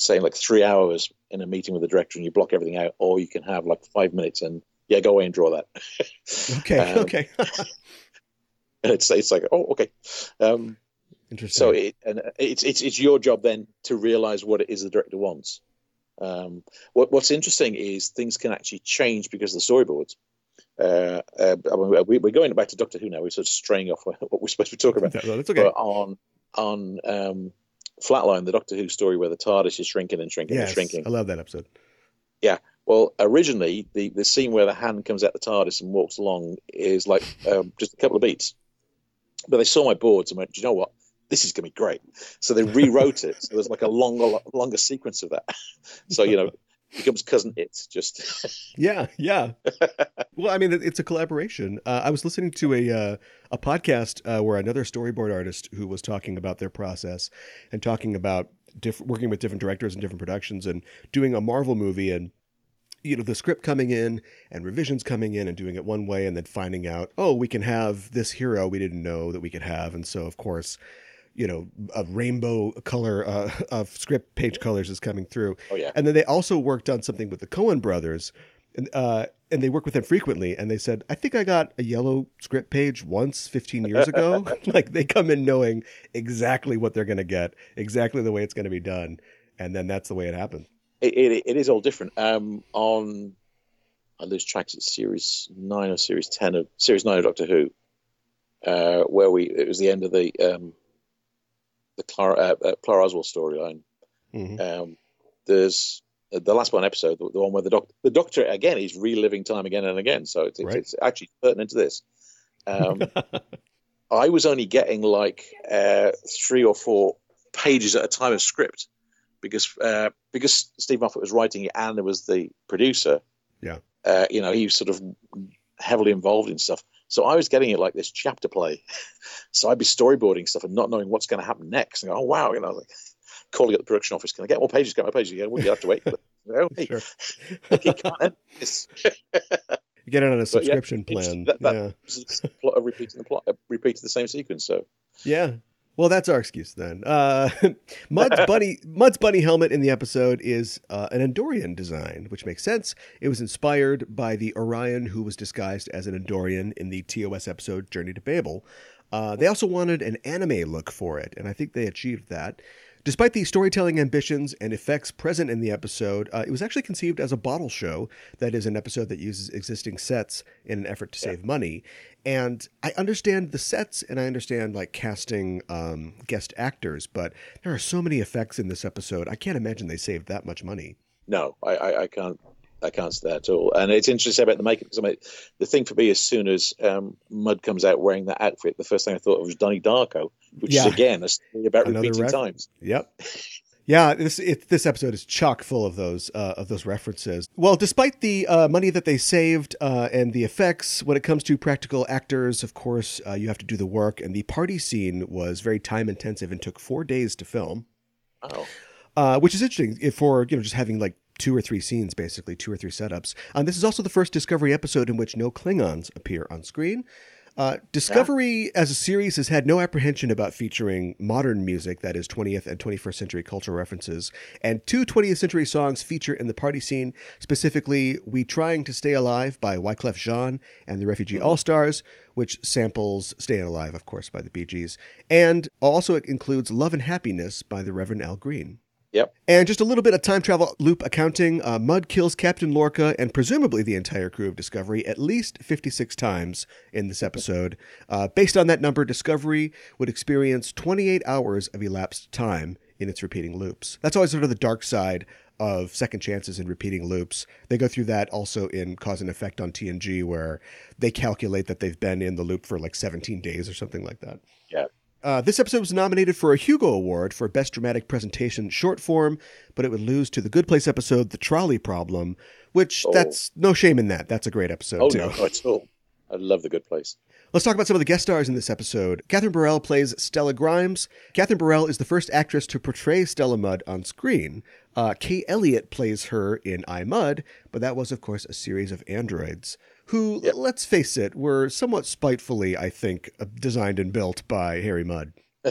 say like three hours in a meeting with the director and you block everything out, or you can have like five minutes and yeah, go away and draw that. *laughs* Okay. Um, okay. *laughs* and it's it's like oh okay. Um, Interesting. so it, and it's it's it's your job then to realize what it is the director wants. Um, what what's interesting is things can actually change because of the storyboards. Uh, uh, we, we're going back to Doctor Who now. We're sort of straying off *laughs* what we're supposed to be talking about. That- that's okay. But on on um, Flatline, the Doctor Who story where the TARDIS is shrinking and shrinking yes. and shrinking. I love that episode. Yeah. Well, originally the, the scene where the hand comes out the TARDIS and walks along is like um, just a couple of beats. But they saw my boards and went, "Do you know what? This is going to be great." So they rewrote it. So there's like a longer longer sequence of that. *laughs* So you know, becomes cousin it. Just *laughs* Yeah, yeah. well, I mean, it's a collaboration. Uh, I was listening to a uh, a podcast uh, where another storyboard artist who was talking about their process and talking about diff- working with different directors and different productions and doing a Marvel movie and you know the script coming in and revisions coming in and doing it one way and then finding out oh we can have this hero we didn't know that we could have and so of course you know a rainbow color uh, of script page colors is coming through oh yeah, and then they also worked on something with the Coen brothers, and uh, and they work with them frequently. And they said, I think I got a yellow script page once 15 years ago. *laughs* *laughs* like they come in knowing exactly what they're going to get, exactly the way it's going to be done, and then that's the way it happens. it, it, it is all different. Um, on I lose track. It's series nine or series ten of series nine of Doctor Who, uh, where we it was the end of the um, the Clara, uh, uh, Clara Oswald storyline. Mhm. Um, there's uh, the last one episode, the, the one where the doctor, the doctor again is reliving time again and again. So it's, it's, Right. it's actually pertinent to this. Um, *laughs* I was only getting like uh, three or four pages at a time of script because uh, because Steve Moffat was writing it and there was the producer. Yeah. Uh, you know, he was sort of heavily involved in stuff. So I was getting it like this chapter play. *laughs* so I'd be storyboarding stuff and not knowing what's going to happen next. And go, oh wow, you know, like calling at the production office, can I get more pages? Get more pages? Yeah, well, you have to wait. *laughs* oh, hey, Sure. you can't end this. You get it on a But yeah, subscription plan. that- that- yeah. *laughs* Plot of repeating the plot, uh, repeating the same sequence. So Yeah. Well, that's our excuse then. Uh, *laughs* Mudd's *laughs* bunny Mudd's bunny helmet in the episode is uh, an Andorian design, which makes sense. It was inspired by the Orion who was disguised as an Andorian in the TOS episode Journey to Babel. Uh, they also wanted an anime look for it, and I think they achieved that. Despite the storytelling ambitions and effects present in the episode, uh, it was actually conceived as a bottle show. That is, an episode that uses existing sets in an effort to save money. And I understand the sets and I understand like casting um, guest actors, but there are so many effects in this episode. I can't imagine they saved that much money. no, I, I, I can't. I can't say that at all. And it's interesting about the makeup because I mean, the thing for me, as soon as um, Mudd comes out wearing that outfit, the first thing I thought of was Donnie Darko, which Yeah. is again a story about Another repeating ref- times. Yep. Yeah, this it, this episode is chock full of those uh, of those references. Well, despite the uh, money that they saved uh, and the effects, when it comes to practical actors, of course, uh, you have to do the work. And the party scene was very time intensive and took four days to film, Oh, uh, which is interesting for you know just having like two or three scenes, basically two or three setups. Um, this is also the first Discovery episode in which no Klingons appear on screen. Uh, Discovery as a series has had no apprehension about featuring modern music, that is 20th and 21st century cultural references, and two 20th century songs feature in the party scene, specifically We Trying to Stay Alive by Wyclef Jean and the Refugee All Stars, which samples Staying Alive, of course, by the Bee Gees, and also it includes Love and Happiness by the Reverend Al Green. Yep. And just a little bit of time travel loop accounting. Uh, Mudd kills Captain Lorca and presumably the entire crew of Discovery at least 56 times in this episode. Uh, based on that number, Discovery would experience 28 hours of elapsed time in its repeating loops. That's always sort of the dark side of second chances and repeating loops. They go through that also in Cause and Effect on TNG, where they calculate that they've been in the loop for like 17 days or something like that. Yeah. Uh, this episode was nominated for a Hugo Award for Best Dramatic Presentation Short Form, but it would lose to the Good Place episode, The Trolley Problem, which Oh. that's no shame in that. That's a great episode, Oh too. no, at all. I love the good place. Let's talk about some of the guest stars in this episode. Katherine Barrell plays Stella Grimes. Katherine Barrell is the first actress to portray Stella Mudd on screen. Uh, Kay Elliott plays her in I Mudd, but that was, of course, a series of androids who, Yep. let's face it, were somewhat spitefully, I think, uh, designed and built by Harry Mudd. *laughs*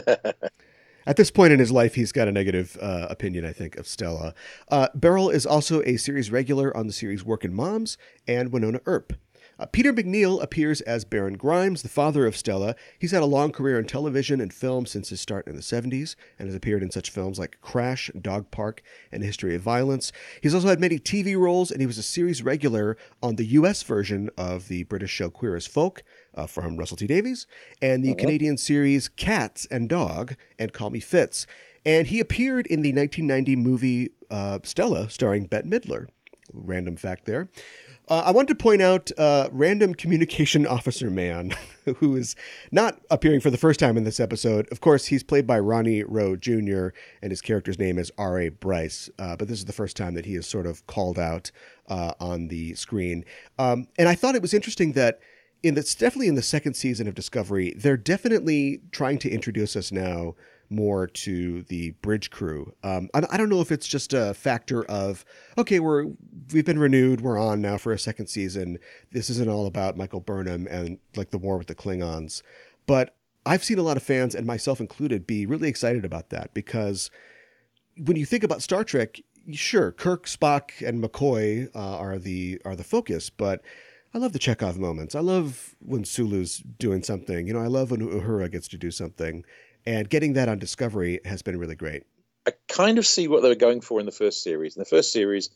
At this point in his life, he's got a negative uh, opinion, I think, of Stella. Uh, Barrell is also a series regular on the series Workin' Moms and Wynonna Earp. Uh, Peter MacNeill appears as Baron Grimes, the father of Stella. He's had a long career in television and film since his start in the 70s and has appeared in such films like Crash, Dog Park, and History of Violence. He's also had many TV roles, and he was a series regular on the U.S. version of the British show Queer as Folk uh, from Russell T Davies and the Canadian series Cats and Dog and Call Me Fitz. And he appeared in the 1990 movie uh, Stella, starring Bette Midler. Random fact there. Uh, I wanted to point out uh, random communication *laughs* officer man, *laughs* who is not appearing for the first time in this episode. Of course, he's played by Ronnie Rowe Jr., and his character's name is R.A. Bryce. Uh, but this is the first time that he is sort of called out uh, on the screen. Um, and I thought it was interesting that in that's definitely in the second season of Discovery, they're definitely trying to introduce us now more to the bridge crew. Um, I, I don't know if it's just a factor of okay, we're we've been renewed, we're on now for a second season. This isn't all about Michael Burnham and like the war with the Klingons, but I've seen a lot of fans and myself included be really excited about that because when you think about Star Trek, sure, Kirk, Spock, and McCoy uh, are the are the focus, but I love the Chekov moments. I love when Sulu's doing something. You know, I love when Uhura gets to do something. And getting that on Discovery has been really great. I kind of see what they were going for in the first series. In the first series,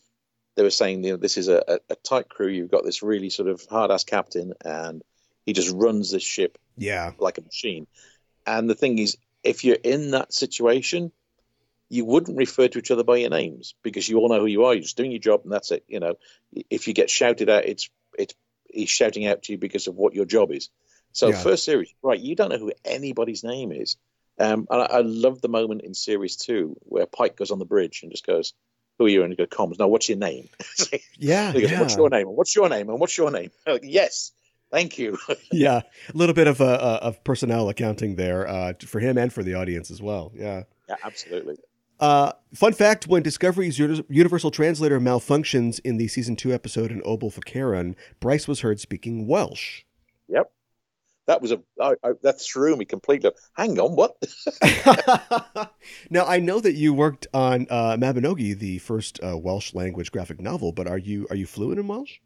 they were saying, you know, this is a, a, tight crew. You've got this really sort of hard ass captain, and he just runs this ship Yeah. like a machine. And the thing is, if you're in that situation, you wouldn't refer to each other by your names because you all know who you are. You're just doing your job, and that's it. You know, if you get shouted at, it's it's he's shouting out to you because of what your job is. So Yeah. first series, right? You don't know who anybody's name is. Um, and I, I love the moment in series two where Pike goes on the bridge and just goes, "Who are you?" And he goes, "Comms." No, what's your name? *laughs* Yeah. *laughs* he goes, yeah. "What's your name? And what's your name? And what's your name?" *laughs* Like, yes, thank you. yeah. A little bit of uh, uh, of personnel accounting there uh, for him and for the audience as well. Yeah. yeah, absolutely. Uh, fun fact: When Discovery's Universal Translator malfunctions in the season two episode in Obol for Charon," Bryce was heard speaking Welsh. Yep. That was a I, I, that threw me completely. Hang on, what? *laughs* *laughs* now I know that you worked on uh, Mabinogi, the first uh, Welsh language graphic novel, but are you are you fluent in Welsh?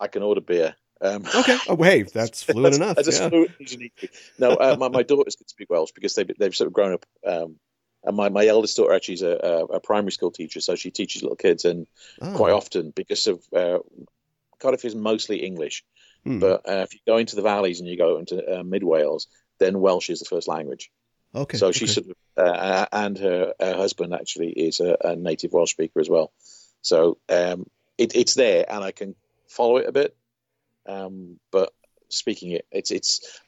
I can order beer. Um, *laughs* Okay. Oh, hey, that's fluent enough. Just yeah. flew as you need to. No, uh, my, my daughters can speak Welsh because they've they've sort of grown up. Um, and my, my eldest daughter actually is a, a, a primary school teacher, so she teaches little kids, and Oh. quite often because of uh, Cardiff is mostly English, Hmm. but uh, if you go into the valleys and you go into uh, mid Wales, then Welsh is the first language. Okay. so okay. she sort of, uh, and her, her husband actually is a, a native Welsh speaker as well. So um, it, it's there, and I can follow it a bit. Um, but speaking it, it's it's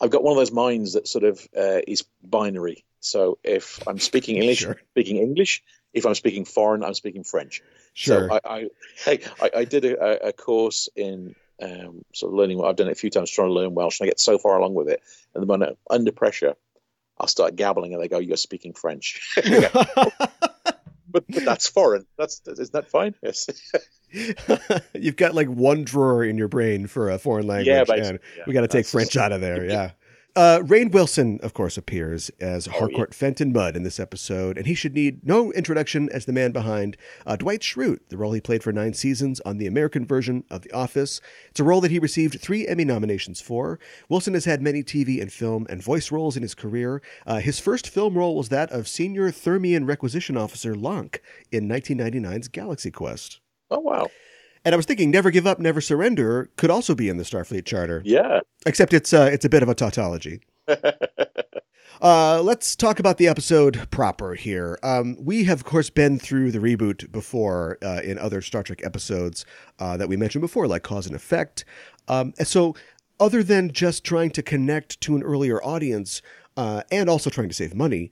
I've got one of those minds that sort of uh, is binary. So if I'm speaking *laughs* English, Sure. Speaking English. If I'm speaking foreign, I'm speaking French. Sure. So I, I, hey, I, I did a, a course in um, sort of learning. I've done it a few times trying to learn Welsh, and I get so far along with it, and the moment I'm under pressure, I'll start gabbling, and they go, "You're speaking French," *laughs* *laughs* but, but that's foreign. That's is that fine? Yes. *laughs* You've got like one drawer in your brain for a foreign language, Yeah, and yeah. we got to take French out of there. Yeah. Uh, Rainn Wilson, of course, appears as Harcourt Fenton Mudd in this episode, and he should need no introduction as the man behind uh, Dwight Schrute, the role he played for nine seasons on the American version of The Office. It's a role that he received three Emmy nominations for. Wilson has had many TV and film and voice roles in his career. Uh, his first film role was that of Senior Thermian Requisition Officer Lahnk in 1999's Galaxy Quest. Oh wow. And I was thinking, "Never Give Up, Never Surrender" could also be in the Starfleet Charter, Yeah. except it's uh, it's a bit of a tautology. *laughs* Uh, let's talk about the episode proper here. Um, we have, of course, been through the reboot before uh, in other Star Trek episodes uh, that we mentioned before, like Cause and Effect. Um, and so, other than just trying to connect to an earlier audience uh, and also trying to save money,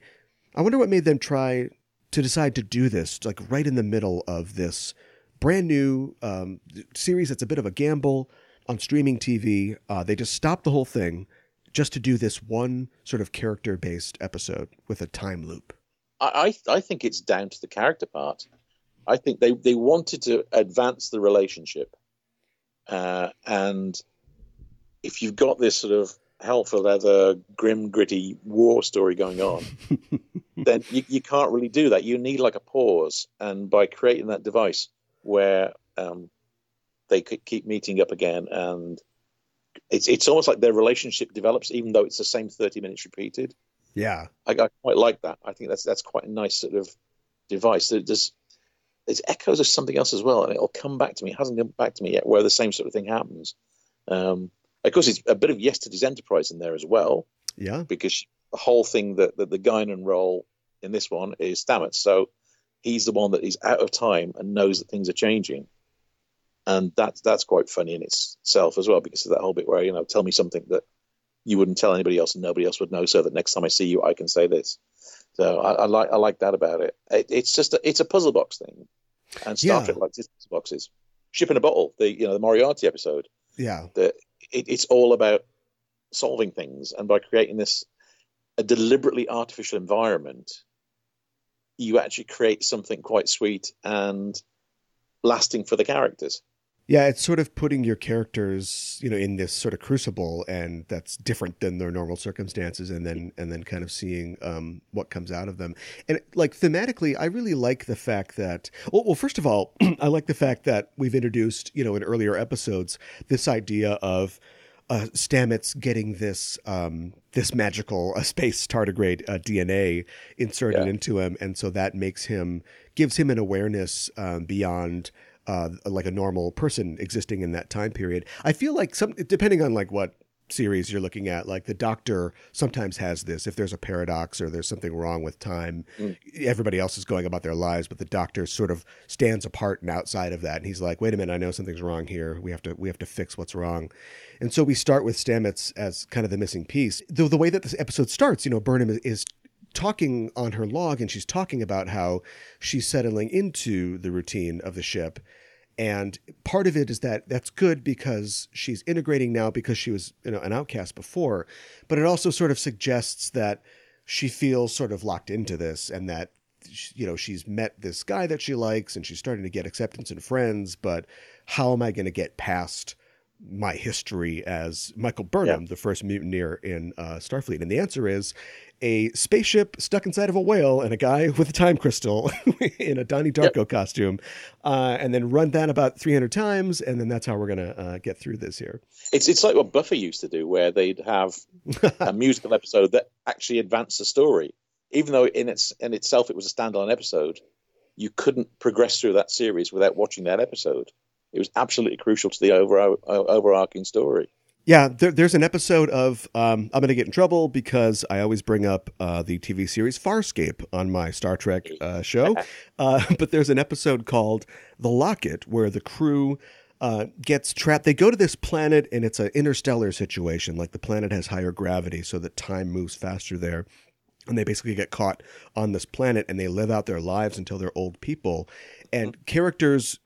I wonder what made them try to decide to do this, like right in the middle of this brand new um, series that's a bit of a gamble on streaming TV. Uh, they just stopped the whole thing just to do this one sort of character based episode with a time loop. I, I think it's down to the character part. I think they, they wanted to advance the relationship, uh, and if you've got this sort of hell for leather, grim, gritty war story going on, *laughs* then you, you can't really do that. You need like a pause, and by creating that device where um, they could keep meeting up again, and it's it's almost like their relationship develops, even though it's the same thirty minutes repeated. Yeah. I, I quite like that. I think that's that's quite a nice sort of device. There- There's there's echoes of something else as well, and it'll come back to me. It hasn't come back to me yet, where the same sort of thing happens. Um, of course, it's a bit of Yesterday's Enterprise in there as well, Yeah. because the whole thing that, that the Guinan role in this one is Stamets, so he's the one that is out of time and knows that things are changing. and that's that's quite funny in itself as well because of that whole bit where you know tell me something that you wouldn't tell anybody else and nobody else would know, so that next time I see you, I can say this. So I, I like I like that about it. it it's just a, it's a puzzle box thing, and Star Yeah. Trek likes its puzzle boxes. Ship in a bottle, the you know the Moriarty episode. Yeah. That it, it's all about solving things, and by creating this a deliberately artificial environment, you actually create something quite sweet and lasting for the characters. Yeah, it's sort of putting your characters, you know, in this sort of crucible, and that's different than their normal circumstances, and then and then kind of seeing um, what comes out of them. And like thematically, I really like the fact that, well, well first of all, *clears throat* I like the fact that we've introduced, you know, in earlier episodes, this idea of uh, Stamets getting this um, this magical uh, space tardigrade uh, DNA inserted Yeah. into him, and so that makes him gives him an awareness um, beyond uh, like a normal person existing in that time period. I feel like some depending on like what series you're looking at like the doctor sometimes has this if there's a paradox or there's something wrong with time mm. everybody else is going about their lives but the doctor sort of stands apart and outside of that and he's like wait a minute i know something's wrong here. We have to we have to fix what's wrong. And so we start with stamets as kind of the missing piece. Though the way that this episode starts you know burnham is, is talking on her log and she's talking about how she's settling into the routine of the ship and part of it is that that's good because she's integrating now because she was you know an outcast before but it also sort of suggests that she feels sort of locked into this and that you know she's met this guy that she likes and she's starting to get acceptance and friends but how am i going to get past my history as michael burnham the first mutineer in uh, starfleet? And the answer is a spaceship stuck inside of a whale and a guy *laughs* with a time crystal *laughs* in a Donnie Darko costume, uh, and then run that about 300 times, and then that's how we're gonna uh, get through this here. It's it's like what Buffy used to do, where they'd have a *laughs* musical episode that actually advanced the story, even though in its in itself it was a standalone episode. You couldn't progress through that series without watching that episode. It was absolutely crucial to the over, overarching story. Yeah, there, there's an episode of um, I'm going to get in trouble because I always bring up uh, the TV series Farscape on my Star Trek uh, show. *laughs* Uh, *laughs* but there's an episode called The Locket where the crew uh, gets trapped. They go to this planet and it's an interstellar situation. Like the planet has higher gravity, so that time moves faster there. And they basically get caught on this planet and they live out their lives until they're old people. And characters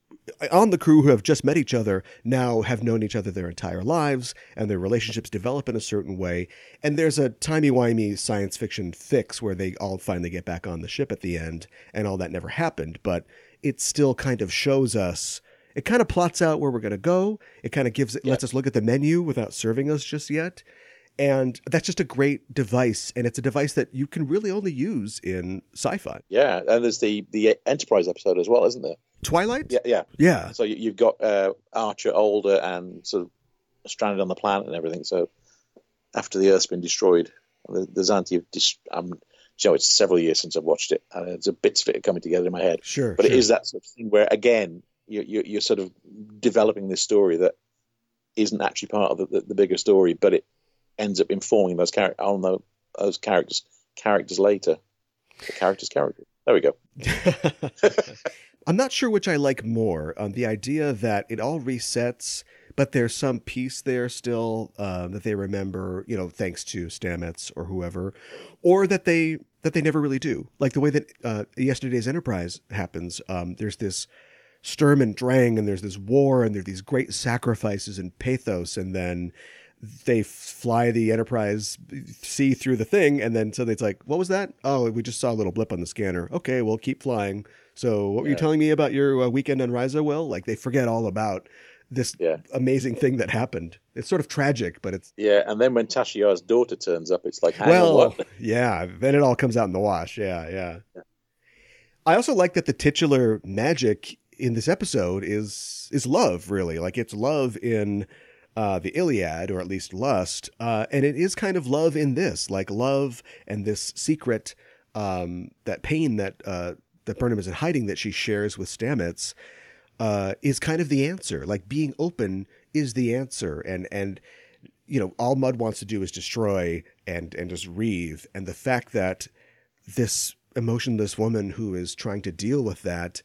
on the crew who have just met each other now have known each other their entire lives and their relationships develop in a certain way. And there's a timey-wimey science fiction fix where they all finally get back on the ship at the end and all that never happened. But it still kind of shows us, it kind of plots out where we're going to go. It kind of gives, it lets us look at the menu without serving us just yet. And that's just a great device. And it's a device that you can really only use in sci-fi. Yeah, and there's the the Enterprise episode as well, isn't there? Twilight? Yeah, yeah. Yeah. So you, you've got uh, Archer older and sort of stranded on the planet and everything. So after the Earth's been destroyed, the, the Xindi have dis- um, you know, it's several years since I've watched it, and it's a bits of it coming together in my head. Sure. But sure. it is that sort of thing where, again, you, you, you're sort of developing this story that isn't actually part of the, the, the bigger story, but it ends up informing those characters on the, those characters characters later. The characters character. There we go. *laughs* *laughs* I'm not sure which I like more. Um, the idea that it all resets, but there's some piece there still uh, that they remember, you know, thanks to Stamets or whoever, or that they that they never really do. Like the way that uh, yesterday's Enterprise happens. Um, there's this Sturm and Drang, and there's this war, and there's these great sacrifices and pathos, and then they fly the Enterprise see through the thing, and then suddenly it's like, what was that? Oh, we just saw a little blip on the scanner. Okay, we'll keep flying. So, what were you telling me about your uh, weekend on Risa? Will like they forget all about this Yeah. amazing thing that happened. It's sort of tragic, but it's Yeah, and then when Tasha Yar's daughter turns up, it's like, well, *laughs* yeah. Then it all comes out in the wash. Yeah, yeah. I also like that the titular magic in this episode is is love. Really, like it's love in uh, the Iliad, or at least lust, uh, and it is kind of love in this, like love and this secret, um, that pain that uh, that Burnham is in hiding that she shares with Stamets. Uh, is kind of the answer. Like being open is the answer, and and you know all Mudd wants to do is destroy and and just wreathe. And the fact that this emotionless woman who is trying to deal with that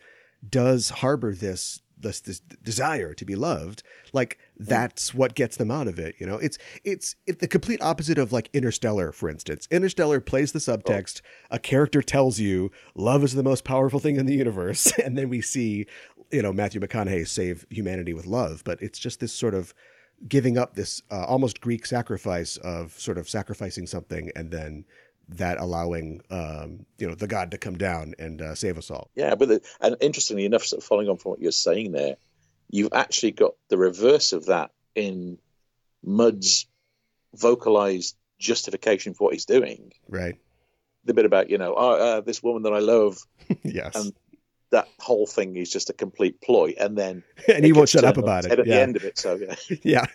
does harbor this this, this desire to be loved like that's what gets them out of it you know? It's it's it, the complete opposite of like interstellar for instance. Interstellar plays the subtext a character tells you love is the most powerful thing in the universe *laughs* and then we see you know matthew mcconaughey save humanity with love. But it's just this sort of giving up this uh, almost greek sacrifice of sort of sacrificing something and then that allowing um, you know the god to come down and uh, save us all. Yeah, but the, and interestingly enough, sort of following on from what you're saying there, you've actually got the reverse of that in Mudd's vocalized justification for what he's doing. right. The bit about you know, oh, uh, this woman that I love, *laughs* yes. Um, that whole thing is just a complete ploy, and then *laughs* and he won't shut up about it. at yeah. the end of it. So yeah, *laughs* yeah.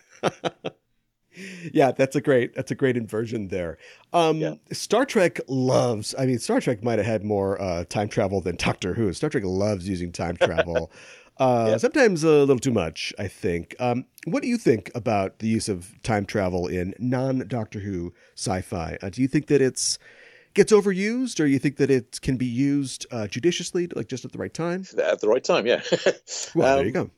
Yeah that's a great that's a great inversion there. Um Yeah. star trek loves i mean star trek might have had more uh time travel than doctor who. Star trek loves using time travel uh Yeah. sometimes a little too much i think um what do you think about the use of time travel in non doctor who sci-fi uh, do you think that it's gets overused or you think that it can be used uh, judiciously like just at the right time at the right time. Yeah. *laughs* well there Um, you go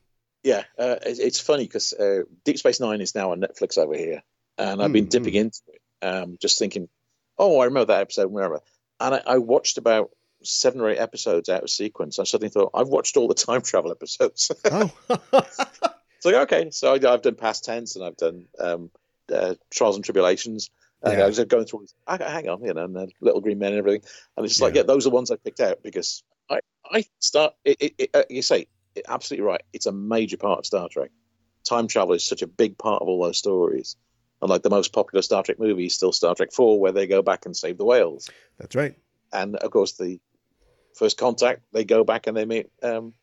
Yeah, uh, it, it's funny because uh, Deep Space Nine is now on Netflix over here, and I've been Mm, dipping into it, um, just thinking, oh, I remember that episode, wherever. And I, I watched about seven or eight episodes out of sequence. I suddenly thought, I've watched all the time travel episodes. *laughs* oh it's like, okay, so I, I've done past tense and I've done um, uh, trials and tribulations. And Yeah. I was going through, I, hang on, you know, and Little Green Men and everything. And it's just like, Yeah. those are the ones I picked out because I, I start, it, it, it, uh, you say, it, absolutely right. It's a major part of Star Trek. Time travel is such a big part of all those stories. And like the most popular Star Trek movie is still Star Trek 4, where they go back and save the whales. that's right And of course, the first contact, they go back and they meet, um,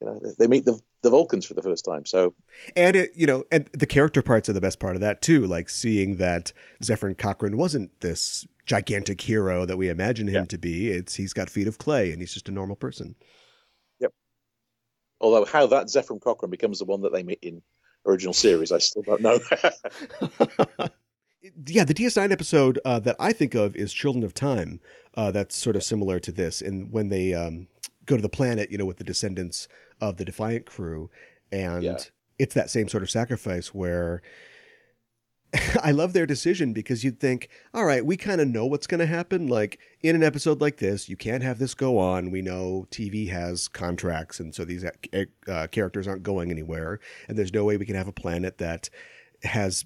you know, they meet the, the Vulcans for the first time. So, and it you know and the character parts are the best part of that too like seeing that zefram cochrane wasn't this gigantic hero that we imagine him Yeah. to be it's he's got feet of clay and he's just a normal person Yep. although how that Zefram Cochrane becomes the one that they meet in original series, I still don't know. *laughs* *laughs* yeah the ds9 episode uh, that i think of is children of time uh, that's sort of similar to this and when they um, go to the planet you know with the descendants of the defiant crew and Yeah. it's that same sort of sacrifice where *laughs* I love their decision because you'd think, all right, we kind of know what's going to happen. Like in an episode like this, you can't have this go on. We know TV has contracts, and so these uh, characters aren't going anywhere. And there's no way we can have a planet that has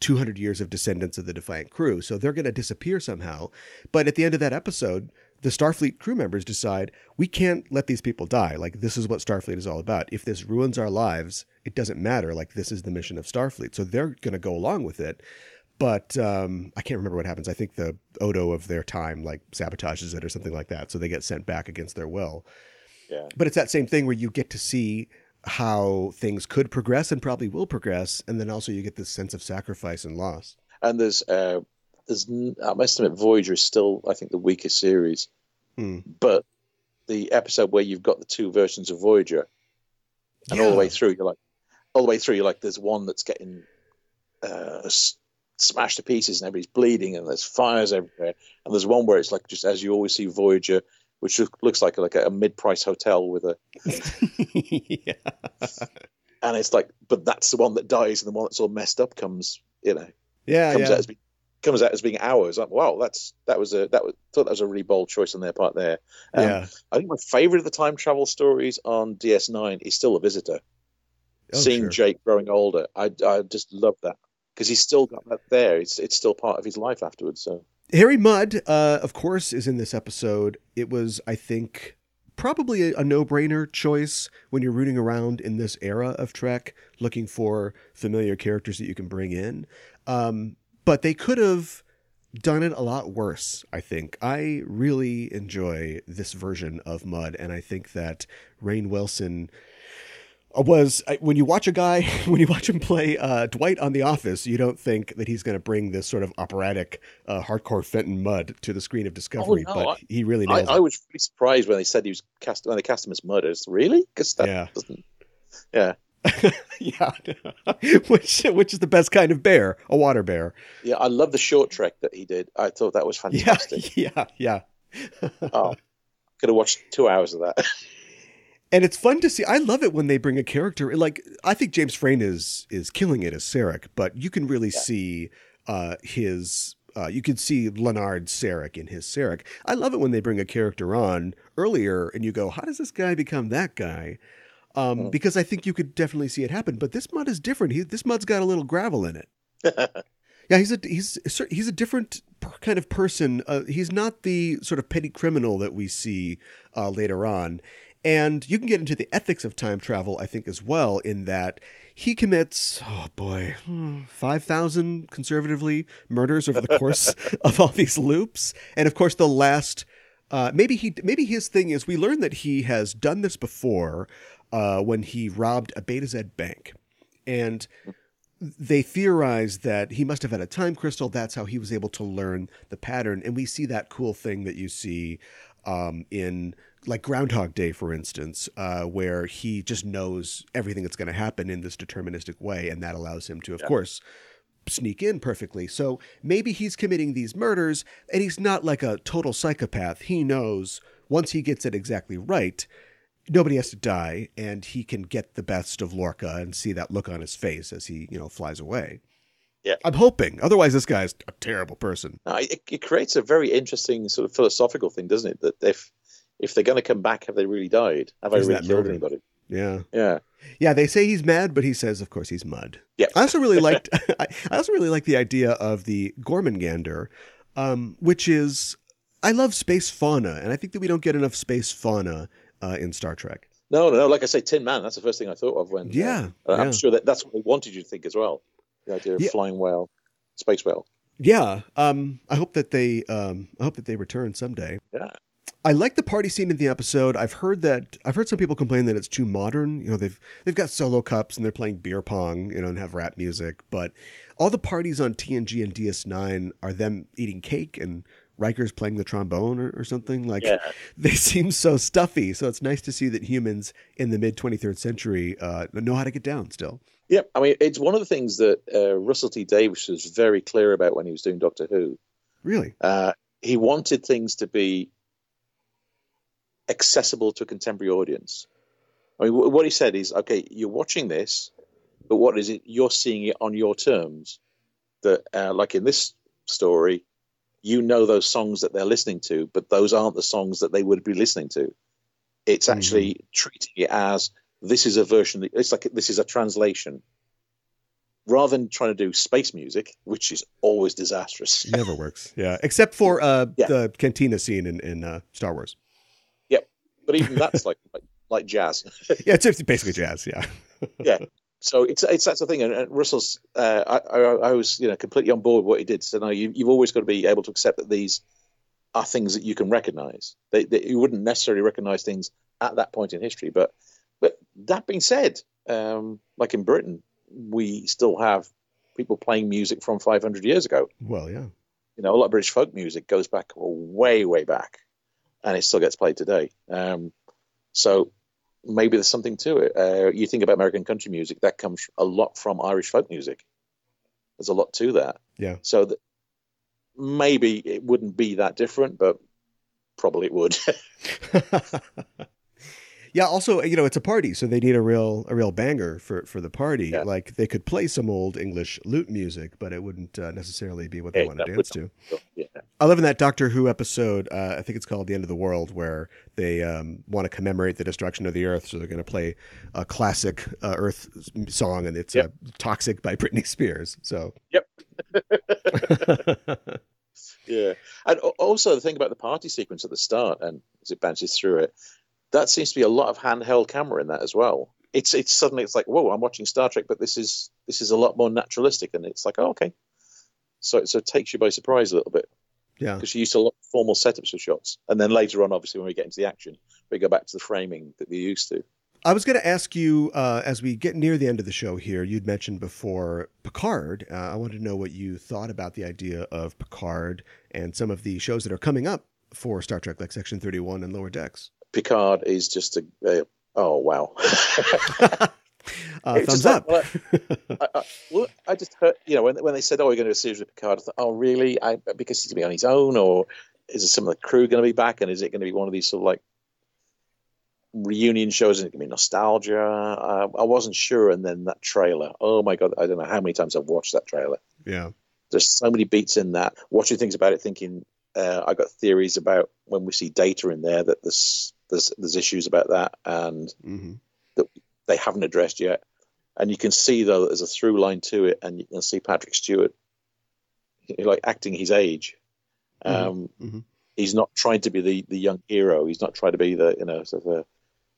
200 years of descendants of the Defiant crew. So they're going to disappear somehow. But at the end of that episode, the Starfleet crew members decide we can't let these people die. Like, this is what Starfleet is all about. If this ruins our lives, it doesn't matter. Like, this is the mission of Starfleet. So they're going to go along with it. But um, I can't remember what happens. I think the Odo of their time, like, sabotages it or something like that. So they get sent back against their will. yeah. But it's that same thing where you get to see how things could progress and probably will progress. And then also you get this sense of sacrifice and loss. And there's, uh, there's, I must admit, Voyager is still, I think, the weakest series. Hmm. But the episode where you've got the two versions of Voyager, and all the way through, you're like, all the way through, you're like, there's one that's getting uh, smashed to pieces and everybody's bleeding, and there's fires everywhere, and there's one where it's like just as you always see Voyager, which looks like a, like a mid-price hotel with a, *laughs* yeah. and it's like, but that's the one that dies, and the one that's all messed up comes, you know, Yeah, comes yeah. out as being comes out as being ours. Like, wow, that's that was a that was thought that was a really bold choice on their part there. Um, yeah. I think my favorite of the time travel stories on DS9 is still a visitor. Oh, Seeing sure. Jake growing older, I I just love that because he's still got that there. It's it's still part of his life afterwards. So Harry Mudd, uh, of course, is in this episode. It was, I think, probably a, a no-brainer choice when you're rooting around in this era of Trek, looking for familiar characters that you can bring in. Um, but they could have done it a lot worse. I think I really enjoy this version of Mudd, and I think that Rainn Wilson was when you watch a guy *laughs* when you watch him play uh, Dwight on The Office, you don't think that he's going to bring this sort of operatic, uh, Harcourt Fenton Mudd to the screen of Discovery, no, but I- he really I, nails I it. was really surprised when they said he was cast when they cast him as Mudders. Really? Because that Yeah. doesn't. Yeah, *laughs* yeah, *laughs* which which is the best kind of bear, a water bear. yeah. I love the short trek that he did. I thought that was Yeah, fantastic. yeah, yeah. oh, could have watched two hours of that. And it's fun to see. I love it when they bring a character like I think James Frain is is killing it as Sarek, but you can really see uh, his. Uh, you can see Leonard Sarek in his Sarek. I love it when they bring a character on earlier, and you go, "How does this guy become that guy?" Um, Because I think you could definitely see it happen. But this Mudd is different. He, this Mudd's got a little gravel in it. *laughs* Yeah, he's a he's he's a different kind of person. Uh, he's not the sort of petty criminal that we see uh, later on, and you can get into the ethics of time travel, I think, as well. In that he commits, oh boy, five thousand conservatively murders over the course *laughs* of all these loops, and of course the last. Uh, maybe he maybe his thing is we learn that he has done this before uh, when he robbed a Betazed bank, and they theorize that he must have had a time crystal. That's how he was able to learn the pattern. And we see that cool thing that you see um, in like Groundhog Day, for instance, uh, where he just knows everything that's going to happen in this deterministic way. And that allows him to, of course, sneak in perfectly. So maybe he's committing these murders and he's not like a total psychopath. He knows once he gets it exactly right, nobody has to die and he can get the best of Lorca and see that look on his face as he, you know, flies away. Yeah. I'm hoping. Otherwise this guy's a terrible person. No, it, it creates a very interesting sort of philosophical thing, doesn't it? That if if they're going to come back, have they really died? Have Is I really killed murder? anybody? Yeah. Yeah. Yeah, they say he's mad, but he says, of course, he's Mudd. Yeah. I also really *laughs* liked. *laughs* I I also really like the idea of the Gormagander, um, which is I love space fauna, and I think that we don't get enough space fauna uh, in Star Trek. No, no, no. Like I say, Tin Man. That's the first thing I thought of when. uh, Yeah, uh, yeah. I'm sure that that's what they wanted you to think as well. The idea of Yeah. flying whale, space whale. Yeah, um, I hope that they um, I hope that they return someday. Yeah. I like the party scene in the episode. I've heard that I've heard some people complain that it's too modern. You know, they've they've got solo cups and they're playing beer pong, you know, and have rap music. But all the parties on TNG and DS9 are them eating cake and Riker's playing the trombone or, or something. Like Yeah. *laughs* they seem so stuffy. So it's nice to see that humans in the mid 23rd century uh, know how to get down still. Yeah, I mean, it's one of the things that uh, Russell T Davies was very clear about when he was doing Doctor Who. Really? Uh, he wanted things to be accessible to a contemporary audience. I mean, wh- what he said is, okay, you're watching this, but what is it? You're seeing it on your terms. That, uh, like in this story, you know those songs that they're listening to, but those aren't the songs that they would be listening to. It's actually treating it as this is a version. that It's like this is a translation, rather than trying to do space music, which is always disastrous. Never works. Yeah. Except for uh, Yeah. the cantina scene in, in uh, Star Wars. Yep, but even that's like like, like jazz. *laughs* Yeah, it's basically jazz. Yeah. *laughs* yeah. So it's it's that's the thing, and, and Russell's. Uh, I, I I was you know completely on board with what he did. So now you, you've always got to be able to accept that these are things that you can recognise. They, they, you wouldn't necessarily recognise things at that point in history, but that being said, um, like in Britain, we still have people playing music from 500 years ago. Well, yeah. You know, a lot of British folk music goes back way way back, and it still gets played today. Um, so maybe there's something to it. Uh, you think about American country music, that comes a lot from Irish folk music. There's a lot to that. Yeah. So that maybe it wouldn't be that different, but probably it would. *laughs* *laughs* yeah. Also, you know, it's a party, so they need a real a real banger for for the party. Yeah. Like they could play some old English lute music, but it wouldn't uh, necessarily be what they Yeah, want to dance to. yeah. I love in that Doctor Who episode. Uh, I think it's called "The End of the World," where they um, want to commemorate the destruction of the Earth, so they're going to play a classic uh, Earth song, and it's Yep. uh, "Toxic" by Britney Spears. So, Yep. *laughs* Yeah, and also the thing about the party sequence at the start, and as it bounces through it, that seems to be a lot of handheld camera in that as well. It's it's suddenly it's like whoa, I'm watching Star Trek, but this is this is a lot more naturalistic, and it's like oh, okay, so so it takes you by surprise a little bit yeah, because you used to lot formal setups of shots, and then later on, obviously when we get into the action, we go back to the framing that we used to. I was going to ask you uh, as we get near the end of the show here. You'd mentioned before Picard. Uh, I wanted to know what you thought about the idea of Picard and some of the shows that are coming up for Star Trek, like Section Thirty One and Lower Decks. Picard is just a, a oh wow. *laughs* Uh, thumbs up. like, well, I, I, well, I just heard, you know, when, when they said, "Oh, we're going to do a series with Picard," I thought, "Oh, really? I, because he's going to be on his own, or is some of the crew going to be back, and is it going to be one of these sort of like reunion shows and it can be nostalgia. Uh, I wasn't sure, and then that trailer. Oh my god! I don't know how many times I've watched that trailer. Yeah. There's so many beats in that. Watching things about it, thinking uh, I got theories about when we see data in there that there's there's there's issues about that and hmm that they haven't addressed yet. And you can see though there's a through line to it, and you can see Patrick Stewart like acting his age. Um, mhm. He's not trying to be the the young hero. He's not trying to be the you know sort of a,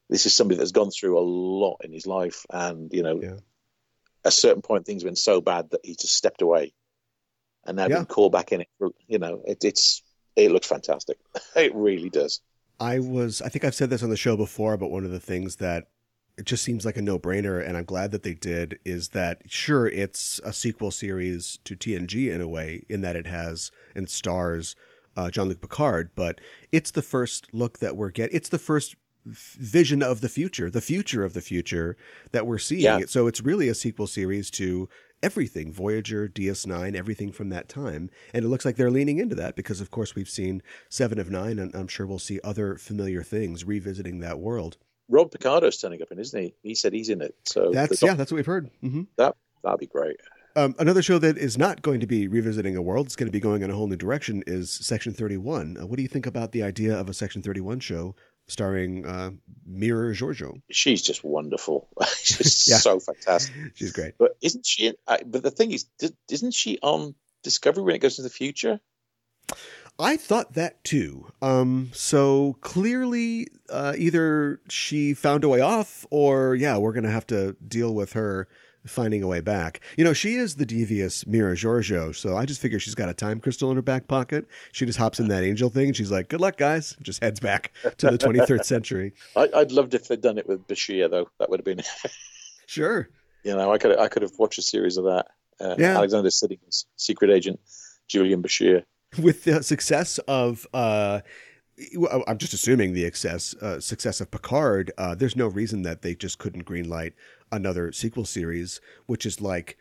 this is somebody that's gone through a lot in his life, and you know, Yeah. at a certain point things have been so bad that he just stepped away, and now Yeah. been called back in it. You know, it, it's it looks fantastic. *laughs* It really does. I was, I think I've said this on the show before, but one of the things that it just seems like a no brainer, and I'm glad that they did, is that sure, it's a sequel series to TNG in a way, in that it has and stars uh, Jean Luc Picard, but it's the first look that we're getting. It's the first vision of the future, the future of the future that we're seeing. Yeah. So it's really a sequel series to everything Voyager, DS9, everything from that time. And it looks like they're leaning into that because, of course, we've seen Seven of Nine, and I'm sure we'll see other familiar things revisiting that world. Rob Picardo's turning up in, isn't he? He said he's in it, so That's the yeah, that's what we've heard. hmm that that'd be great. Um, another show that is not going to be revisiting a world; it's going to be going in a whole new direction. Is Section Thirty One? Uh, what do you think about the idea of a Section Thirty One show starring uh, Mirror Georgiou? She's just wonderful. *laughs* She's *laughs* Yeah. so fantastic. She's great. But isn't she? I, but the thing is, isn't she on Discovery when it goes into the future? I thought that too. Um, so clearly, uh, either she found a way off, or yeah, we're gonna have to deal with her finding a way back. You know, she is the devious Mirror Georgiou, so I just figure she's got a time crystal in her back pocket. She just hops in that angel thing. And she's like, "Good luck, guys!" Just heads back to the 23rd century. *laughs* I, I'd loved if they'd done it with Bashir, though. That would have been, *laughs* Sure. you know, I could I could have watched a series of that. Uh, Yeah. Alexander Siddig's secret agent, Julian Bashir. with the success of uh I'm just assuming the excess uh, success of Picard. Uh, there's no reason that they just couldn't greenlight another sequel series, which is like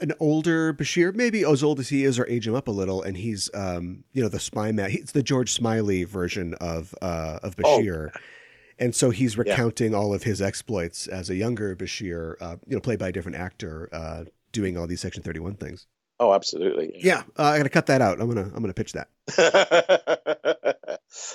an older Bashir, maybe as old as he is, or age him up a little, and he's um, you know the spy man. He's the George Smiley version of uh, of Bashir. And so he's recounting all of his exploits as a younger Bashir, uh, you know, played by a different actor, uh, doing all these Section Thirty One things. Oh, absolutely. Yeah, uh, I gotta cut that out. I'm gonna I'm gonna pitch that. *laughs*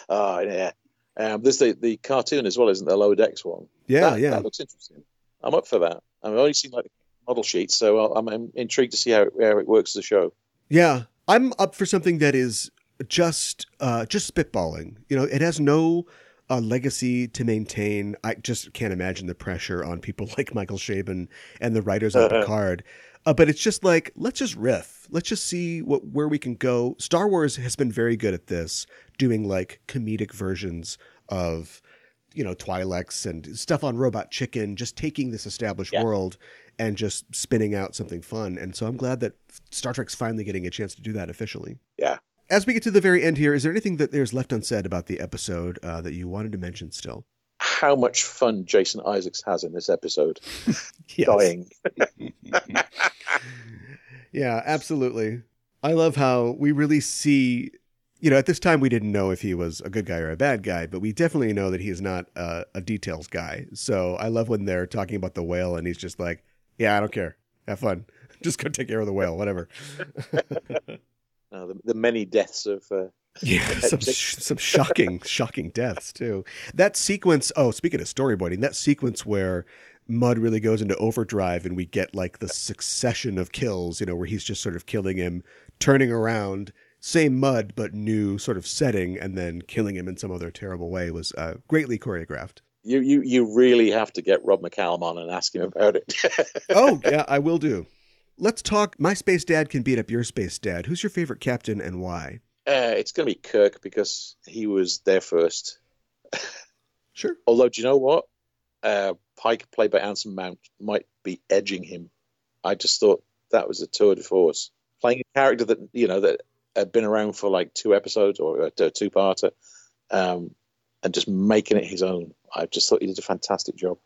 oh yeah. Um, there's the, the cartoon as well, isn't there? Lower Decks one. Yeah, that, yeah. That looks interesting. I'm up for that. I've only seen like the model sheets, so I'll- I'm, I'm intrigued to see how it, how it works as a show. Yeah, I'm up for something that is just uh, just spitballing. You know, it has no uh, legacy to maintain. I just can't imagine the pressure on people *laughs* like Michael Chabon and the writers on Picard. Uh, but it's just like let's just riff. Let's just see what where we can go. Star Wars has been very good at this, doing like comedic versions of you know Twi'leks and stuff on Robot Chicken, just taking this established Yeah. world and just spinning out something fun. And so I'm glad that Star Trek's finally getting a chance to do that officially. Yeah. As we get to the very end here, is there anything that there's left unsaid about the episode uh, that you wanted to mention still? How much fun Jason Isaacs has in this episode, *laughs* dying. *laughs* Yeah, absolutely. I love how we really see, you know, at this time we didn't know if he was a good guy or a bad guy, but we definitely know that he is not a, a details guy. So I love when they're talking about the whale and he's just like, yeah, I don't care. Have fun. *laughs* Just go take care of the whale, whatever. *laughs* Uh, the, the many deaths of. Uh, *laughs* Yeah, some some shocking shocking deaths too. That sequence. Oh, speaking of storyboarding, that sequence where Mudd really goes into overdrive and we get like the succession of kills. You know, where he's just sort of killing him, turning around, same Mudd but new sort of setting, and then killing him in some other terrible way was uh, greatly choreographed. you, you, you really have to get Rob McCallum on and ask him about it. *laughs* Oh yeah, I will do. Let's talk. My space dad can beat up your space dad. Who's your favorite captain and why? Uh, it's going to be Kirk because he was there first. *laughs* Sure. Although, do you know what? Uh, Pike, played by Anson Mount, might be edging him. I just thought that was a tour de force. Playing a character that you know that had been around for like two episodes or a two-parter, um, and just making it his own. I just thought he did a fantastic job.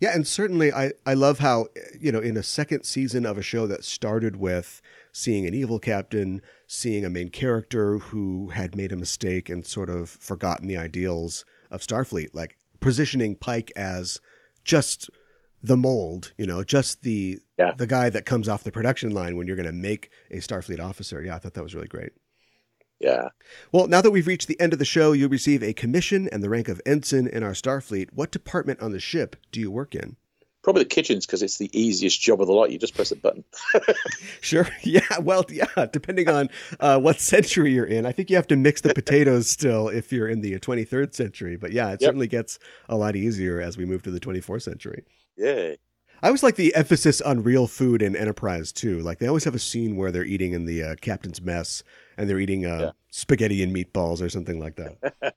Yeah, and certainly I, I love how, you know, in a second season of a show that started with seeing an evil captain, seeing a main character who had made a mistake and sort of forgotten the ideals of Starfleet, like positioning Pike as just the mold, you know, just the Yeah. the guy that comes off the production line when you're going to make a Starfleet officer. Yeah, I thought that was really great. Yeah. Well, now that we've reached the end of the show, you'll receive a commission and the rank of ensign in our Starfleet. What department on the ship do you work in? Probably the kitchens because it's the easiest job of the lot. You just press a button. *laughs* Sure. *laughs* Yeah. Well, yeah. Depending on uh, what century you're in, I think you have to mix the potatoes still if you're in the 23rd century. But yeah, it Yep. certainly gets a lot easier as we move to the 24th century. Yeah. I always like the emphasis on real food in Enterprise too. Like they always have a scene where they're eating in the uh, captain's mess and they're eating uh, Yeah. spaghetti and meatballs or something like that. *laughs*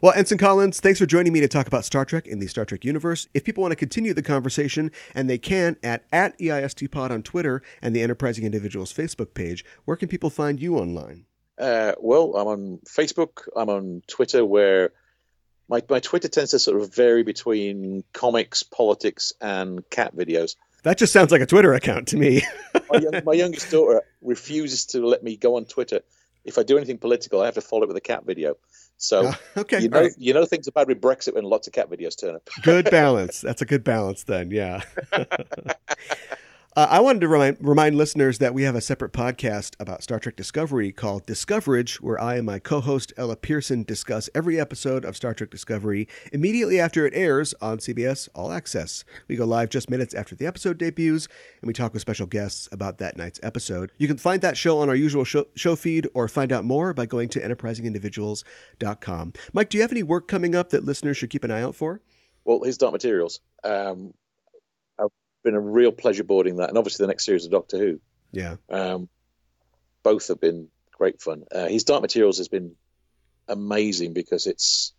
well, Ensign Collins, thanks for joining me to talk about Star Trek in the Star Trek universe. If people want to continue the conversation, and they can at at EISTPod on Twitter and the Enterprising Individuals Facebook page, where can people find you online? Uh, well, I'm on Facebook. I'm on Twitter, where my my Twitter tends to sort of vary between comics, politics, and cat videos. That just sounds like a Twitter account to me. My, young, *laughs* my youngest daughter refuses to let me go on Twitter. If I do anything political, I have to follow it with a cat video. So ah, okay, you know, right. you know things are bad with Brexit when lots of cat videos turn up. good balance. That's a good balance then. Yeah. *laughs* Uh, I wanted to remind, remind listeners that we have a separate podcast about Star Trek Discovery called Discoverage, where I and my co host Ella Pearson discuss every episode of Star Trek Discovery immediately after it airs on CBS All Access. We go live just minutes after the episode debuts, and we talk with special guests about that night's episode. You can find that show on our usual show, show feed or find out more by going to enterprisingindividuals.com. Mike, do you have any work coming up that listeners should keep an eye out for? Well, his Dark Materials. Um, been a real pleasure boarding that, and obviously the next series of Doctor Who. Yeah. Um, both have been great fun. Uh, his Dark Materials has been amazing because it's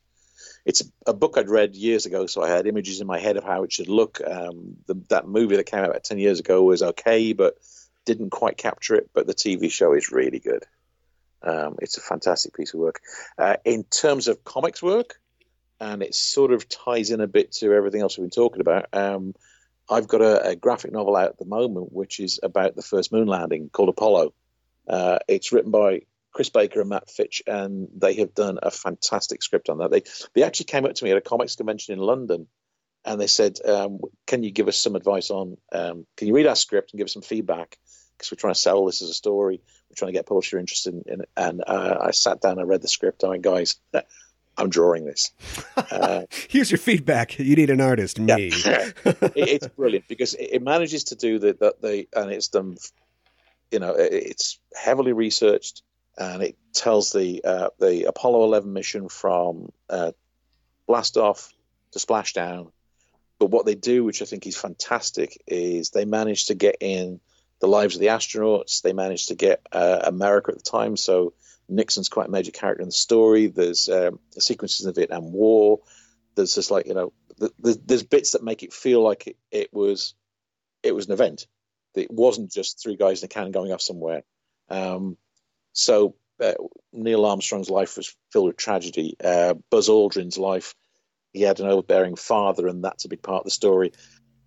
it's a book I'd read years ago, so I had images in my head of how it should look. Um, the, that movie that came out about ten years ago was okay, but didn't quite capture it. But the TV show is really good. Um, it's a fantastic piece of work. Uh, in terms of comics work, and it sort of ties in a bit to everything else we've been talking about. Um, I've got a, a graphic novel out at the moment, which is about the first moon landing called Apollo. Uh, it's written by Chris Baker and Matt Fitch, and they have done a fantastic script on that. They they actually came up to me at a comics convention in London, and they said, um, "Can you give us some advice on? Um, can you read our script and give us some feedback? Because we're trying to sell this as a story. We're trying to get publisher interested in, it." And uh, I sat down and read the script. I went, "Guys, I'm drawing this." Uh, *laughs* Here's your feedback. You need an artist, me. *laughs* it, it's brilliant because it, it manages to do that. That they and it's done. You know, it, it's heavily researched, and it tells the uh, the Apollo 11 mission from uh, blast off to splashdown. But what they do, which I think is fantastic, is they manage to get in the lives of the astronauts. They managed to get uh, America at the time, so Nixon's quite a major character in the story. There's um, sequences in the Vietnam War. There's just like you know, th- th- there's bits that make it feel like it, it was it was an event. It wasn't just three guys in a can going off somewhere. Um, so uh, Neil Armstrong's life was filled with tragedy. Uh, Buzz Aldrin's life, he had an overbearing father, and that's a big part of the story.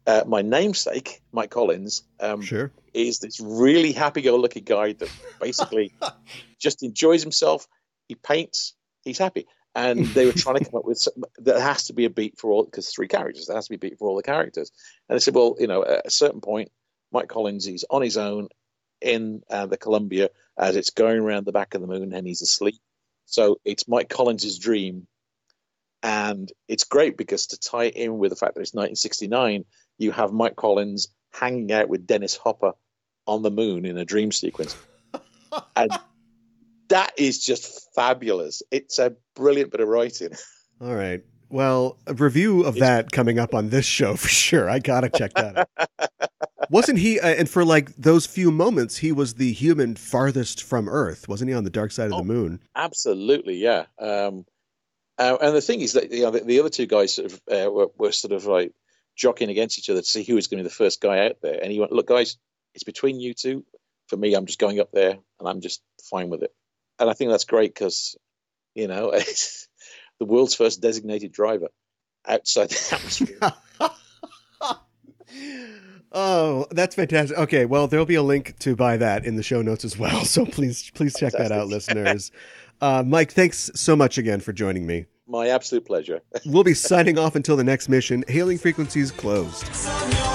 Uh, my namesake, Mike Collins, um, Sure. is this really happy-go-lucky guy that basically *laughs* just enjoys himself. He paints. He's happy. And they were trying to come up with some, there has to be a beat for all because three characters. There has to be a beat for all the characters. And they said, well, you know, at a certain point, Mike Collins is on his own in uh, the Columbia as it's going around the back of the moon, and he's asleep. So it's Mike Collins's dream, and it's great because to tie it in with the fact that it's 1969, you have Mike Collins hanging out with Dennis Hopper on the moon in a dream sequence, and *laughs* that is just fabulous. It's a brilliant bit of writing. All right. Well, a review of that coming up on this show *laughs* for sure. I gotta check that out. *laughs* wasn't he? Uh, and for like those few moments, he was the human farthest from Earth, wasn't he? On the dark side of Oh. the moon. Absolutely, yeah. Um, uh, and the thing is that you know the, the other two guys sort of uh, were, were sort of like jockeying against each other to see who was going to be the first guy out there. And he went, "Look, guys, it's between you two. For me, I'm just going up there, and I'm just fine with it." And I think that's great because you know *laughs* it's the world's first designated driver outside the atmosphere. *laughs* oh, that's fantastic. Okay, well, there'll be a link to buy that in the show notes as well. *laughs* So please, please check that out, listeners. Uh, Mike, thanks so much again for joining me. My absolute pleasure. We'll be signing off until the next mission. Hailing frequencies closed. Some your